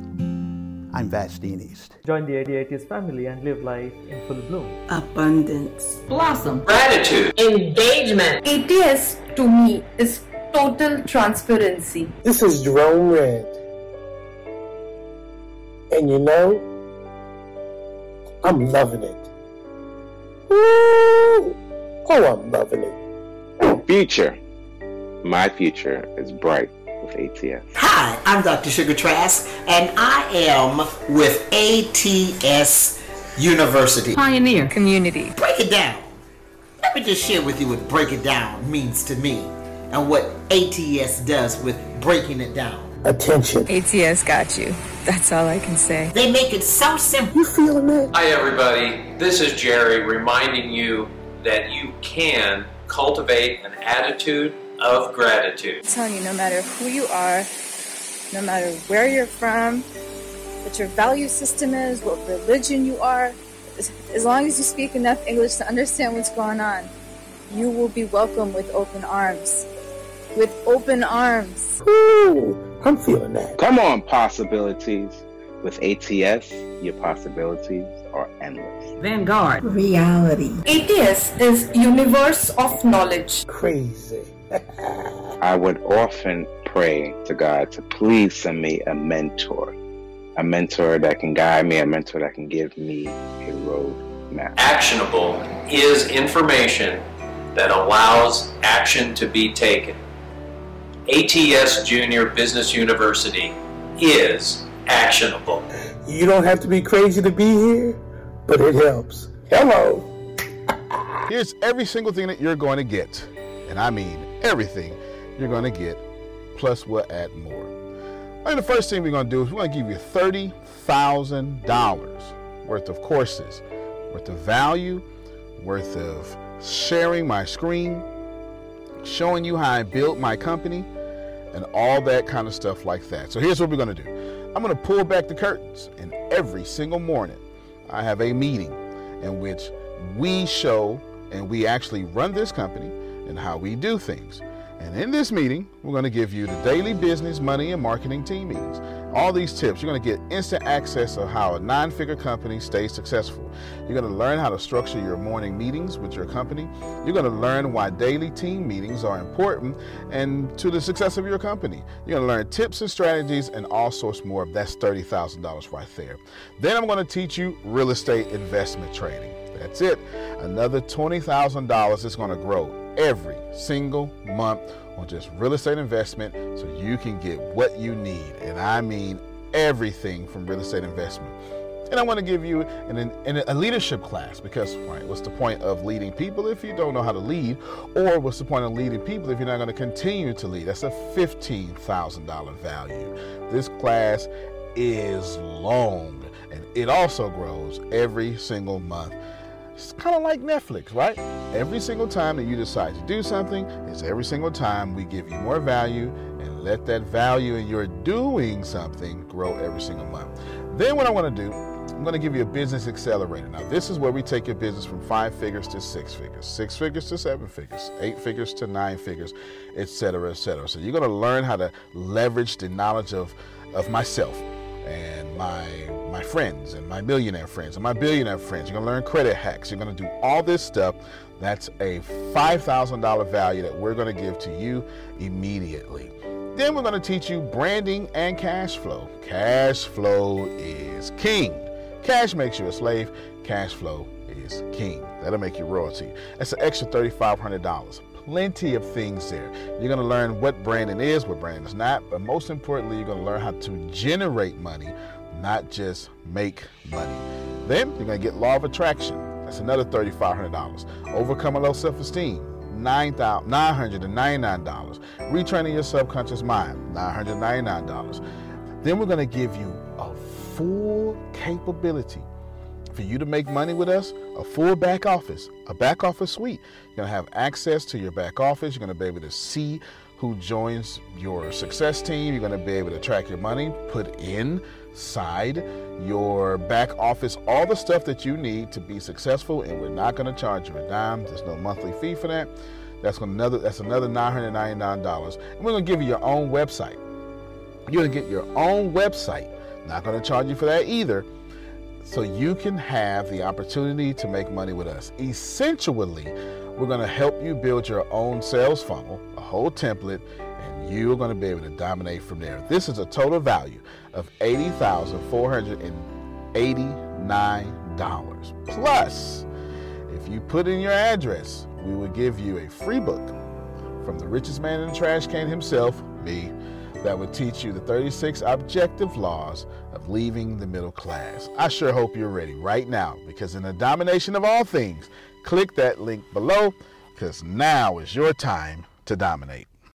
I'm Vastine East. Join the ADATS family and live life in full bloom. abundance, blossom, gratitude, engagement. ATS to me is total transparency. This is Jerome Red. And you know, I'm loving it. Woo! Oh, I'm loving it. Future. My future is bright with ATS. Hi, I'm Dr. Sugar Trask, and I am with ATS University. Pioneer community. Break it down. Let me just share with you what break it down means to me and what ATS does with breaking it down. Attention. ATS got you. That's all I can say. They make it so simple. You feeling that? Hi, everybody. This is Jerry reminding you that you can cultivate an attitude of gratitude. I'm telling you, no matter who you are, no matter where you're from, what your value system is, what religion you are, as, as long as you speak enough English to understand what's going on, you will be welcomed with open arms. With open arms. Ooh, I'm feeling that. Come on, possibilities. With ATS, your possibilities are endless. Vanguard. Reality. ATS is universe of knowledge. Crazy. I would often pray to God to please send me a mentor, a mentor that can guide me, a mentor that can give me a road map. Actionable is information that allows action to be taken. ATS Junior Business University is actionable. You don't have to be crazy to be here, but it helps. Hello. Here's every single thing that you're going to get. And I mean everything you're going to get, plus we'll add more. And the first thing we're going to do is we're going to give you $30,000 worth of courses, worth of value, worth of sharing my screen, showing you how I built my company, and all that kind of stuff like that. So here's what we're going to do I'm going to pull back the curtains, and every single morning I have a meeting in which we show and we actually run this company and how we do things. And in this meeting, we're going to give you the daily business, money, and marketing team meetings. All these tips, you're going to get instant access of how a nine figure company stays successful. You're going to learn how to structure your morning meetings with your company. You're going to learn why daily team meetings are important and to the success of your company. You're going to learn tips and strategies and all sorts more. That's $30,000 right there. Then I'm going to teach you real estate investment trading. That's it. Another $20,000 is going to grow every single month on just real estate investment so you can get what you need. And I mean everything from real estate investment. And I want to give you an, an, a leadership class because, right, what's the point of leading people if you don't know how to lead? Or what's the point of leading people if you're not going to continue to lead? That's a $15,000 value. This class is long and it also grows every single month. It's kind of like Netflix, right? Every single time that you decide to do something, it's every single time we give you more value and let that value in your doing something grow every single month. Then, what I want to do, I'm going to give you a business accelerator. Now, this is where we take your business from five figures to six figures, six figures to seven figures, eight figures to nine figures, etc., etc. So, you're going to learn how to leverage the knowledge of, of myself and my my friends and my millionaire friends and my billionaire friends. You're gonna learn credit hacks. You're gonna do all this stuff. That's a $5,000 value that we're gonna give to you immediately. Then we're gonna teach you branding and cash flow. Cash flow is king. Cash makes you a slave. Cash flow is king. That'll make you royalty. That's an extra $3,500 plenty of things there. You're going to learn what branding is, what branding is not, but most importantly, you're going to learn how to generate money, not just make money. Then you're going to get law of attraction. That's another $3,500. Overcome a low self esteem. $999. Retraining your subconscious mind, $999. Then we're going to give you a full capability for you to make money with us, a full back office, a back office suite. You're going to have access to your back office. You're going to be able to see who joins your success team. You're going to be able to track your money, put inside your back office all the stuff that you need to be successful, and we're not going to charge you a dime. There's no monthly fee for that. That's another that's another $999. And we're going to give you your own website. You're going to get your own website. Not going to charge you for that either so you can have the opportunity to make money with us. Essentially, we're going to help you build your own sales funnel, a whole template, and you're going to be able to dominate from there. This is a total value of $80,489. Plus, if you put in your address, we will give you a free book from the richest man in the trash can himself, me that would teach you the 36 objective laws of leaving the middle class. I sure hope you're ready right now because, in the domination of all things, click that link below because now is your time to dominate.